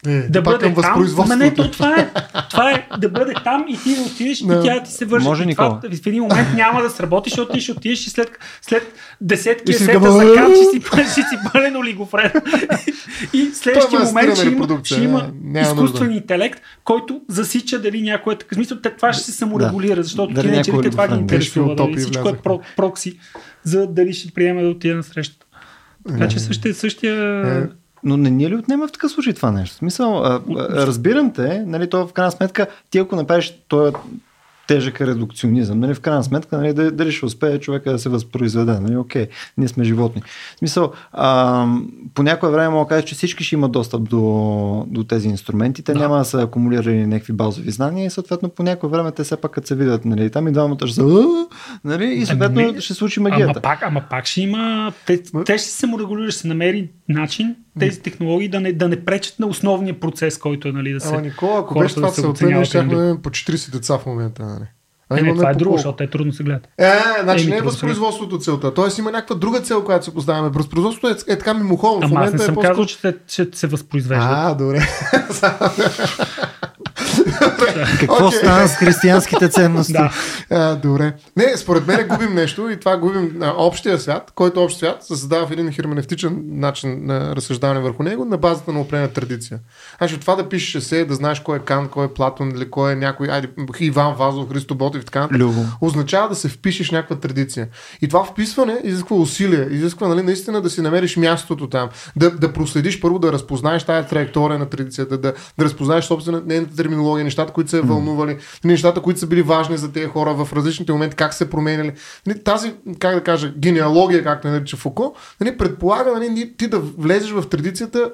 Е, да бъде там. Ама не, то, това, е, това е да бъде там и ти да отидеш и тя ти се върши. Може, това, в един момент няма да сработи, защото ти ще отидеш и след, след десетки есета за кам, ще си, ще си пълен олигофрен. и следващия момент ще има, ще има изкуствен интелект, който засича дали някой е така. Смисъл, това ще се саморегулира, защото тинейджерите това ги интересува. Дали всичко е прокси, за дали ще приеме да отиде на срещата. Така че същия, същия... Е, но не ни ли отнема в такъв случай това нещо? В смисъл, а, а, разбирам те, нали, то в крайна сметка, ти ако направиш този тежък редукционизъм. Нали, в крайна сметка, нали, дали ще успее човека да се възпроизведе. Нали, окей, ние сме животни. В смисъл, а, по някое време мога да кажа, че всички ще имат достъп до, до тези инструменти. Те да. няма да са акумулирали някакви базови знания и съответно по някое време те все пак като се видят, нали, там и двамата ще са нали, и съответно ами, ще случи магията. Ама пак, ама пак ще има, те, те ще се му регулират, ще се намери начин тези технологии да не, да не пречат на основния процес, който е нали, да се. Ама Никола, ако беше това да целта, ние щяхме по 40 деца в момента. Нали? А, не, не, това е друго, защото те трудно се гледат. Е, значи не е възпроизводството целта. Тоест има някаква друга цел, която се поставяме. Възпроизводството е, е така мимоходно. Ама аз не съм е казал, че, те, че се възпроизвеждат. А, добре. [LAUGHS] [LAUGHS] Какво okay. стана с християнските ценности? да. а, добре. Не, според мен губим нещо и това губим а, общия свят, който общ свят се създава в един херменевтичен начин на разсъждаване върху него на базата на определена традиция. Значи това да пишеш се, да знаеш кой е Кан, кой е Платон или кой е някой, айде, Иван Вазов, Христо Ботев и така, Любо. означава да се впишеш някаква традиция. И това вписване изисква усилия, изисква нали, наистина да си намериш мястото там, да, да проследиш първо, да разпознаеш тази траектория на традицията, да, да разпознаеш собствена нейната терминология, нещата, които са вълнували, нещата, които са били важни за тези хора в различните моменти, как се променяли. Нали, тази, как да кажа, генеалогия, както нарича Фуко, нали, предполага нали, ти да влезеш в традицията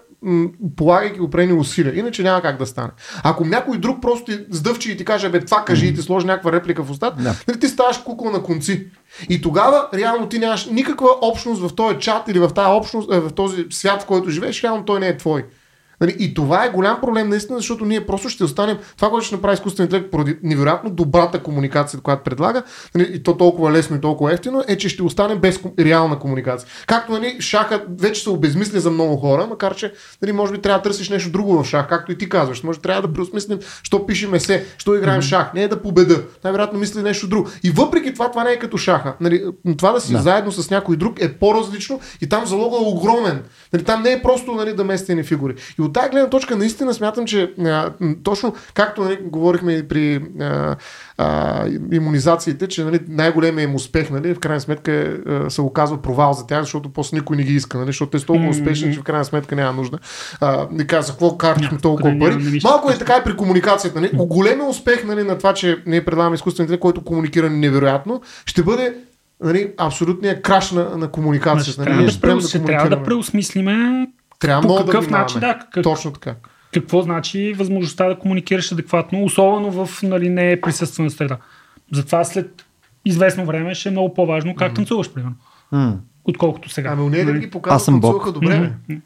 полагайки определени усилия. Иначе няма как да стане. Ако някой друг просто ти сдъвчи и ти каже, бе, това кажи и ти сложи някаква реплика в устата, да. нали, ти ставаш кукол на конци. И тогава реално ти нямаш никаква общност в този чат или в тази общност, е, в този свят, в който живееш, реално той не е твой. Нали, и това е голям проблем наистина, защото ние просто ще останем. Това, което ще направи изкуствен интелект поради невероятно добрата комуникация, която предлага, нали, и то толкова лесно и толкова ефтино, е, че ще останем без реална комуникация. Както нали, шаха вече се обезмисля за много хора, макар че нали, може би трябва да търсиш нещо друго в шах, както и ти казваш. Може трябва да преосмислим, що пишеме се, що играем mm-hmm. шах. Не е да победа. Най-вероятно мисли нещо друго. И въпреки това, това не е като шаха. Нали, това да си да. заедно с някой друг е по-различно и там залога е огромен. Нали, там не е просто нали, да местени фигури. И от тази гледна точка наистина смятам, че а, точно както нали, говорихме и при а, а, иммунизациите, че нали, най-големият им успех, нали, в крайна сметка е, се оказва провал за тях, защото после никой не ги иска, нали, защото те са толкова успешни, че в крайна сметка няма нужда. А, не каза, какво карчихме толкова пари. Малко е така и при комуникацията. Нали. Големия успех нали, на това, че ние предлагаме изкуствените, който комуникира невероятно, ще бъде нали, абсолютният краш на, на комуникацията. Нали, трябва, да, преус, да трябва да преосмислиме трябва по какъв да начин, да, как, Точно така. Какво значи възможността да комуникираш адекватно, особено в нали, не присъствена среда. Затова след известно време ще е много по-важно как mm. танцуваш, примерно. Mm. Отколкото сега. Ами, не да ги показват, танцуваха добре. Mm-hmm.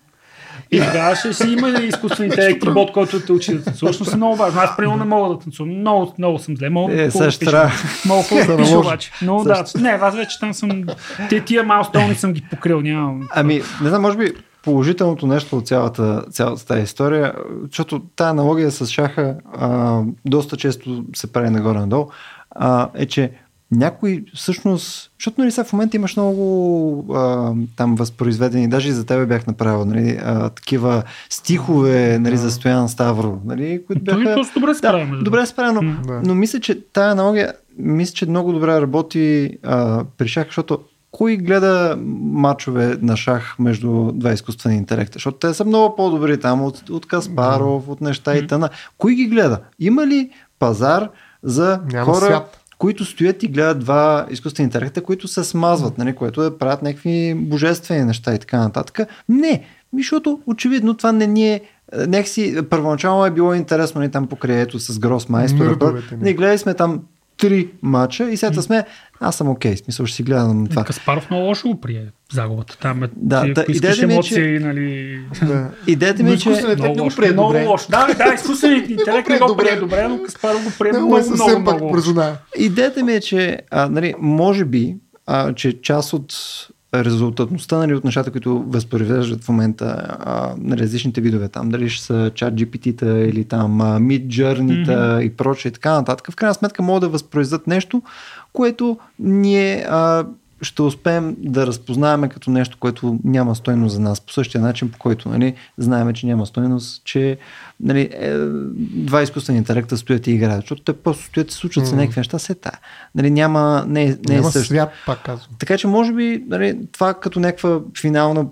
И тогава ще си има [LAUGHS] изкуствен интелект бот, който те учи да танцуваш, но са много важно. Аз примерно не мога да танцувам. Много, много съм зле. Мога е, също трябва. Мога [LAUGHS] да пиша обаче. Но да, не, аз вече там съм. Те тия малстони съм ги покрил. Нямам. Ами, не знам, може би положителното нещо от цялата, цялата тази история, защото тази аналогия с шаха а, доста често се прави нагоре-надолу, а, е, че някой всъщност, защото нали сега в момента имаш много а, там възпроизведени, даже и за тебе бях направил нали, а, такива стихове нали, за Стоян Ставро, нали, които бяха... Това добре справено. Да, добре справено, но, но мисля, че тая аналогия, мисля, че много добре работи а, при шах, защото кой гледа мачове на шах между два изкуствени интелекта? Защото те са много по-добри там от, от Каспаров, от неща и тъна. Кой ги гледа? Има ли пазар за Няма хора, свят. които стоят и гледат два изкуствени интелекта, които се смазват, нали, което да правят някакви божествени неща и така нататък? Не, защото очевидно това не ни е Някакси първоначално е било интересно ни нали, там покрай ето с Гросмайстор. Ние гледали сме там три мача и сега сме, аз съм окей, okay, смисъл ще си гледам това. Каспаров много лошо го прие загубата. Там е, да, да, идеята ми е, че... нали... Да. Идеята ми е, че... Много, лошо, прие много добре. лошо. Да, да, изкуственият [LAUGHS] интелект не го прие добре, но Каспаров го прие много, много, много, много, много Идеята ми е, че а, нали, може би, а, че част от резултатността нали, от нещата, които възпроизвеждат в момента а, на различните видове, там дали ще са чат GPT-та или там Mid Journey-та mm-hmm. и прочее и така нататък, в крайна сметка могат да възпроизведат нещо, което ние а, ще успеем да разпознаваме като нещо, което няма стойност за нас. По същия начин, по който нали, знаем, че няма стойност, че нали, е, два изкуствени интелекта стоят и играят. Защото те просто стоят и случват се mm. някакви неща, се тая. Нали, няма, не, не няма е също. свят, пак казвам. Така че, може би, нали, това като някаква финална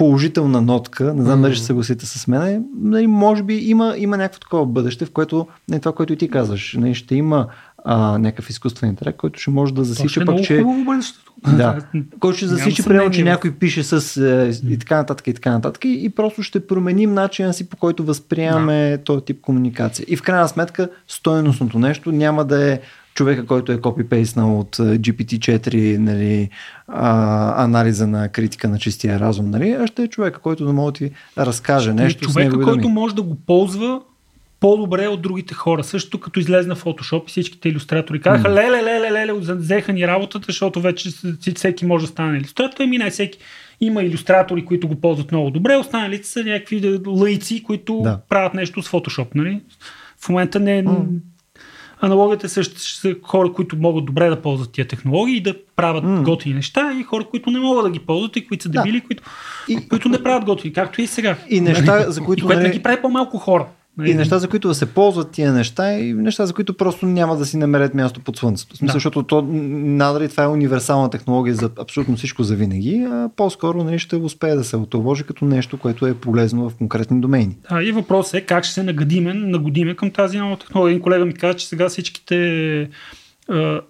положителна нотка, не знам дали ще съгласите с мен, нали, може би има, има някакво такова бъдеще, в което, не това, което и ти казваш, нали, ще има а, някакъв изкуствен интелект, който ще може да засича пък, че... [LAUGHS] Да, който ще засича, примерно, че някой пише с е, и така нататък и така нататък и, просто ще променим начина си по който възприемаме да. този тип комуникация. И в крайна сметка стойностното нещо няма да е човека, който е копипейснал от GPT-4 нали, а, анализа на критика на чистия разум, нали, а ще е човека, който да може да ти разкаже нещо. Човека, с който може да го ползва по-добре от другите хора. Също като излезна Photoshop и всичките иллюстратори казаха, mm. леле, леле, леле, взеха ни работата, защото вече всеки може да стане иллюстратор. Ами не всеки. Има иллюстратори, които го ползват много добре, останалите са някакви лъйци, които да. правят нещо с Photoshop. Нали? В момента не, mm. Аналогията е също са хора, които могат добре да ползват тия технологии и да правят mm. готини неща и хора, които не могат да ги ползват и които са дебили, да. които, и, които не правят готини, както и сега. И неща, за които. И което не нали- ги прави по-малко хора. И неща, за които да се ползват тия неща и неща, за които просто няма да си намерят място под слънцето. В смисъл, да. защото то, надали това е универсална технология за абсолютно всичко за винаги, а по-скоро нали, ще успее да се отложи като нещо, което е полезно в конкретни домейни. Да, и въпросът е как ще се нагодиме, нагодиме към тази нова технология. Един колега ми каза, че сега всичките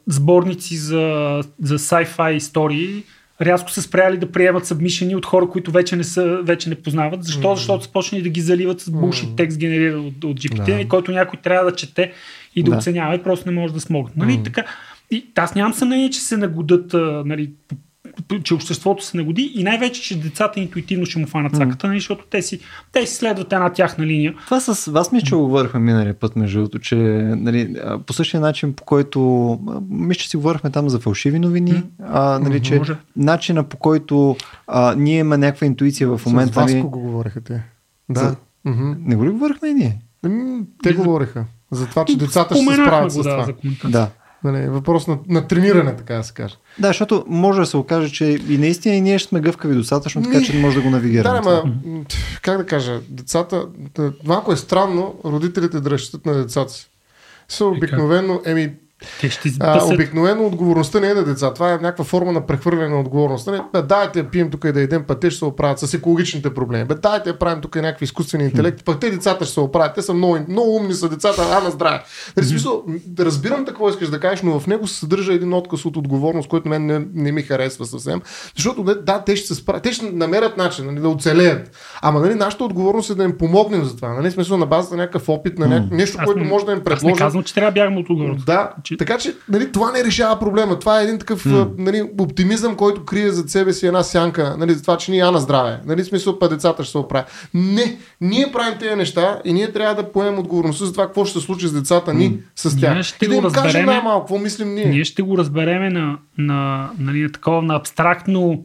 сборници за, за sci-fi истории рязко са спряли да приемат събмишени от хора, които вече не, са, вече не познават. Защо? Mm-hmm. Защото са почнали да ги заливат с булшит mm-hmm. текст генериран от, от GPT, да. който някой трябва да чете и да, да. оценява и просто не може да смогне. Нали? Mm-hmm. Така, и аз нямам съмнение, че се нагодат нали, че обществото се нагоди и най-вече, че децата интуитивно ще му фанат цаката, mm. защото те си, те си следват една тяхна линия. Това с вас ми, че го говорихме миналия път, между другото, че нали, по същия начин, по който мисля, че си говорихме там за фалшиви новини, mm. а, нали, че Може. начина по който а, ние има някаква интуиция в момента. С вас нали, го говориха те. Да. За... Mm-hmm. Не го ли говорихме и ние? Те говориха. За това, че децата ще се справят с това. Да. Нали, въпрос на, на трениране, така да се каже. Да, защото може да се окаже, че и наистина и ние ще сме гъвкави достатъчно, така че не може да го навигираме. Да, ма, как да кажа, децата, малко е странно родителите да разчитат на децата си. Са обикновено, еми, те ще а, обикновено отговорността не е на деца. Това е някаква форма на прехвърляне на отговорност. Не, бе, дайте да пием тук и да едем, пък те ще се оправят с екологичните проблеми. Бе, дайте да правим тук някакви изкуствени интелекти, пък те децата ще се оправят. Те са много, много умни са децата, а на здраве. Нали, смисъл, разбирам какво искаш да кажеш, но в него се съдържа един отказ от отговорност, който мен не, не ми харесва съвсем. Защото да, те ще се справят, те ще намерят начин нали, да оцелеят. Ама нали, нашата отговорност е да им помогнем за това. Нали, смисъл на базата на някакъв опит, на няк... нещо, което може да им предложи. Аз не казвам, че трябва да бягаме от отговорност. Да, че... Така че нали, това не решава проблема. Това е един такъв mm. нали, оптимизъм, който крие зад себе си една сянка. Нали, за това, че ние на здраве. Нали, смисъл, па децата ще се оправят. Не, ние правим тези неща и ние трябва да поемем отговорността за това, какво ще се случи с децата ни mm. с тях. Ние ще и да им разбереме, кажем най-малко, какво мислим ние. Ние ще го разбереме на, на, нали, на такова на абстрактно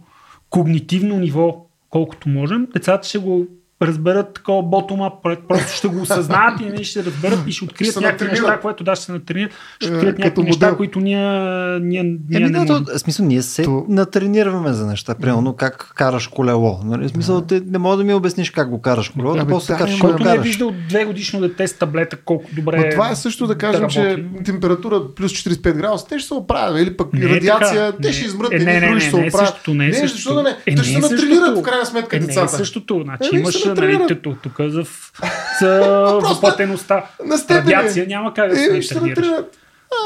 когнитивно ниво, колкото можем. Децата ще го разберат такова ботома, просто ще го осъзнаят и ще разберат и ще открият ще някакви неща, които да ще се натренират, ще е, открият някакви неща, които ние, ние, ние Еми, не да, смисъл, ние се то... натренираме за неща. Примерно как караш колело. Нали? Смисъл, ти не мога да ми обясниш как го караш колело, да, после кажеш колко не е виждал две годишно дете с таблета, колко добре Но това е също да кажем, да че температура плюс 45 градуса, те ще се оправят. Или пък не радиация, те ще измрат, е, не, не, ще се оправят. Не, защо да не? Те ще се натренират в крайна сметка децата. Не е същото. Значи имаш нали, тук за, за [LAUGHS] въплатеността. Радиация няма как да се е, тренираш.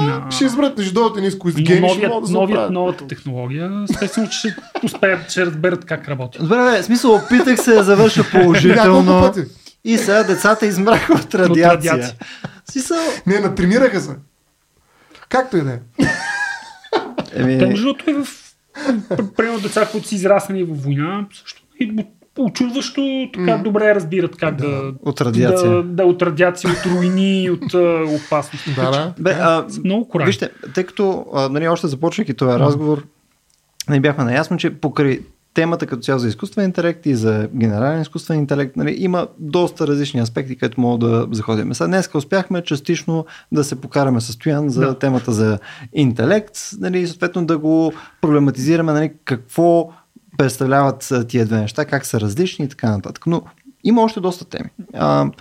No. Ще изберат между дойдат ниско изгени, новият, да новият, новата технология, естествено, че ще успеят, ще разберат как работи. Добре, бе, смисъл, опитах се да завърша [LAUGHS] положително. и сега децата измраха от радиация. От радиация. Смисъл... Не, натренираха се. Както и да е. Еми... Те, между и в примерно деца, които са израснали във война, също и очудващо така mm. добре разбират как да, да, от радиация. Да, да, от радиация, от руини, от uh, опасност. Да, да. Бе, а, много коражно. Вижте, тъй като а, нали, още започвайки този mm. разговор, не бяхме наясно, че покрай темата като цяло за изкуствен интелект и за генерален изкуствен интелект, нали, има доста различни аспекти, където мога да заходим. Сега днес успяхме частично да се покараме състоян за да. темата за интелект, нали, съответно да го проблематизираме нали, какво представляват тия две неща, как са различни и така нататък. Но има още доста теми. А,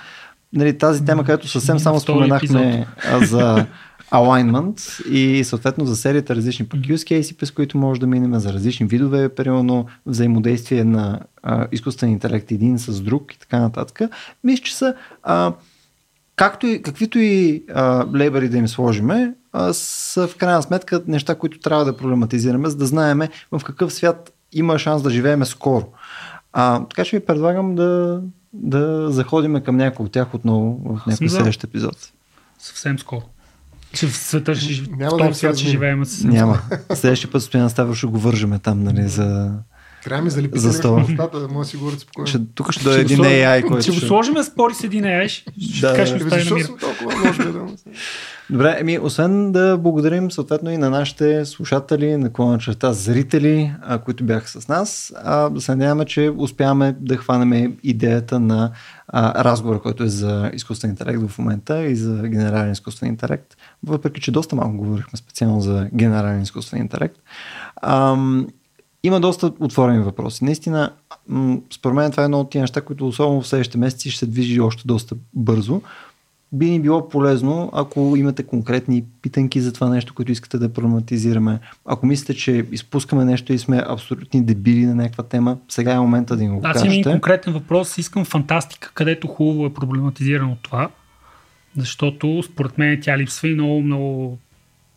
нали, тази тема, която съвсем само споменахме за alignment и съответно за серията различни пък use case, през които може да минем за различни видове, примерно взаимодействие на а, изкуствен интелект един с друг и така нататък. Мисля, че са а, както и, каквито и а, лейбъри да им сложиме, а, са в крайна сметка неща, които трябва да проблематизираме, за да знаем в какъв свят има шанс да живееме скоро. А, така че ви предлагам да, да заходим към някои от тях отново в някой следващ епизод. Съвсем скоро. че в света ще, Няма в този да свят ще живеем. Няма. Следващия път Стоян Ставро ще го вържеме там, нали, за... Трябва ми залепите за стола. Устата, да може да си говорите спокойно. Ще, тук ще дойде един AI, който ще... Ще го сложим спори с един AI, ще, да, кажеш, да, защо съм толкова може да Добре, еми, освен да благодарим съответно и на нашите слушатели, на клона черта зрители, а, които бяха с нас, а, да се надяваме, че успяваме да хванем идеята на а, разговора, който е за изкуствен интелект в момента и за генерален изкуствен интелект, въпреки че доста малко говорихме специално за генерален изкуствен интелект. А, има доста отворени въпроси. Наистина, според мен това е едно от тия неща, които особено в следващите месеци ще се движи още доста бързо би ни било полезно, ако имате конкретни питанки за това нещо, което искате да проблематизираме. Ако мислите, че изпускаме нещо и сме абсолютни дебили на някаква тема, сега е момента да ни го кажете. Аз имам конкретен въпрос. Искам фантастика, където хубаво е проблематизирано това, защото според мен тя липсва и много, много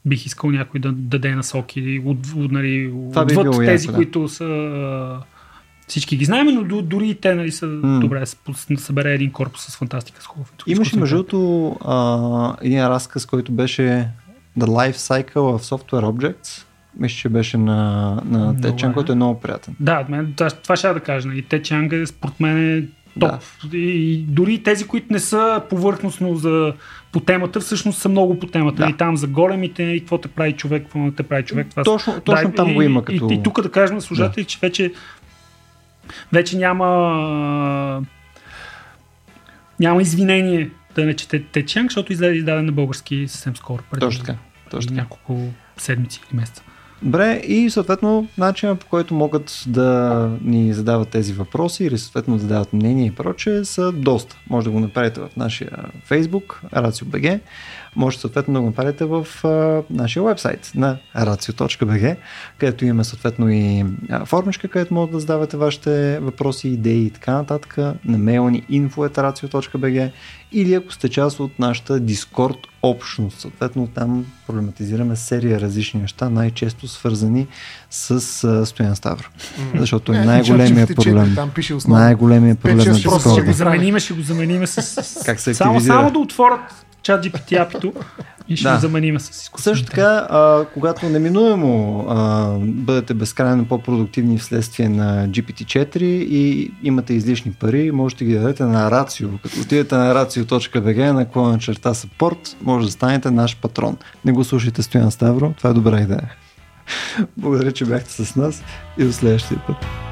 бих искал някой да даде насоки от, от, нали, отвъд тези, яко, да. които са всички ги знаем, но дори и те нали, са mm. добре да събере един корпус с фантастика с хубаво. Имаше между другото един разказ, който беше The Life Cycle of Software Objects. Мисля, че беше на, на Течан, който е много приятен. Да, мен, това ще да кажа. И нали, Течанг е според мен е топ. Да. И дори тези, които не са повърхностно за, по темата, всъщност са много по темата. Да. И там за големите, и какво те прави човек, какво не те прави човек. Това точно, точно да, там и, го има. Като... И, и, и тук да кажем на служатели, да. че вече вече няма няма извинение да не чете Течанг, защото издаде издаден на български съвсем скоро. Преди точно така. Точно няколко седмици или месеца. Добре, и съответно начинът по който могат да ни задават тези въпроси или съответно да дават мнение и прочее са доста. Може да го направите в нашия Facebook, RACIO.BG, може съответно да го направите в а, нашия вебсайт на racio.bg, където имаме съответно и формичка, където може да задавате вашите въпроси, идеи и така нататък, на мейла ни info.racio.bg или ако сте част от нашата Discord общност, съответно там проблематизираме серия различни неща, най-често свързани с а, Стоян Ставро. Mm. Защото е най-големия проблем. Там пише най-големия проблем на Discord. Ще го заменим, ще го заменим с... Как се само, само да отворят чат GPT апито и ще да. го заменим с изкуствен Също така, а, когато неминуемо а, бъдете безкрайно по-продуктивни вследствие на GPT-4 и имате излишни пари, можете ги дадете на Рацио. Като отидете на racio.bg на клона черта support, може да станете наш патрон. Не го слушайте Стоян Ставро, това е добра идея. Благодаря, че бяхте с нас и до следващия път.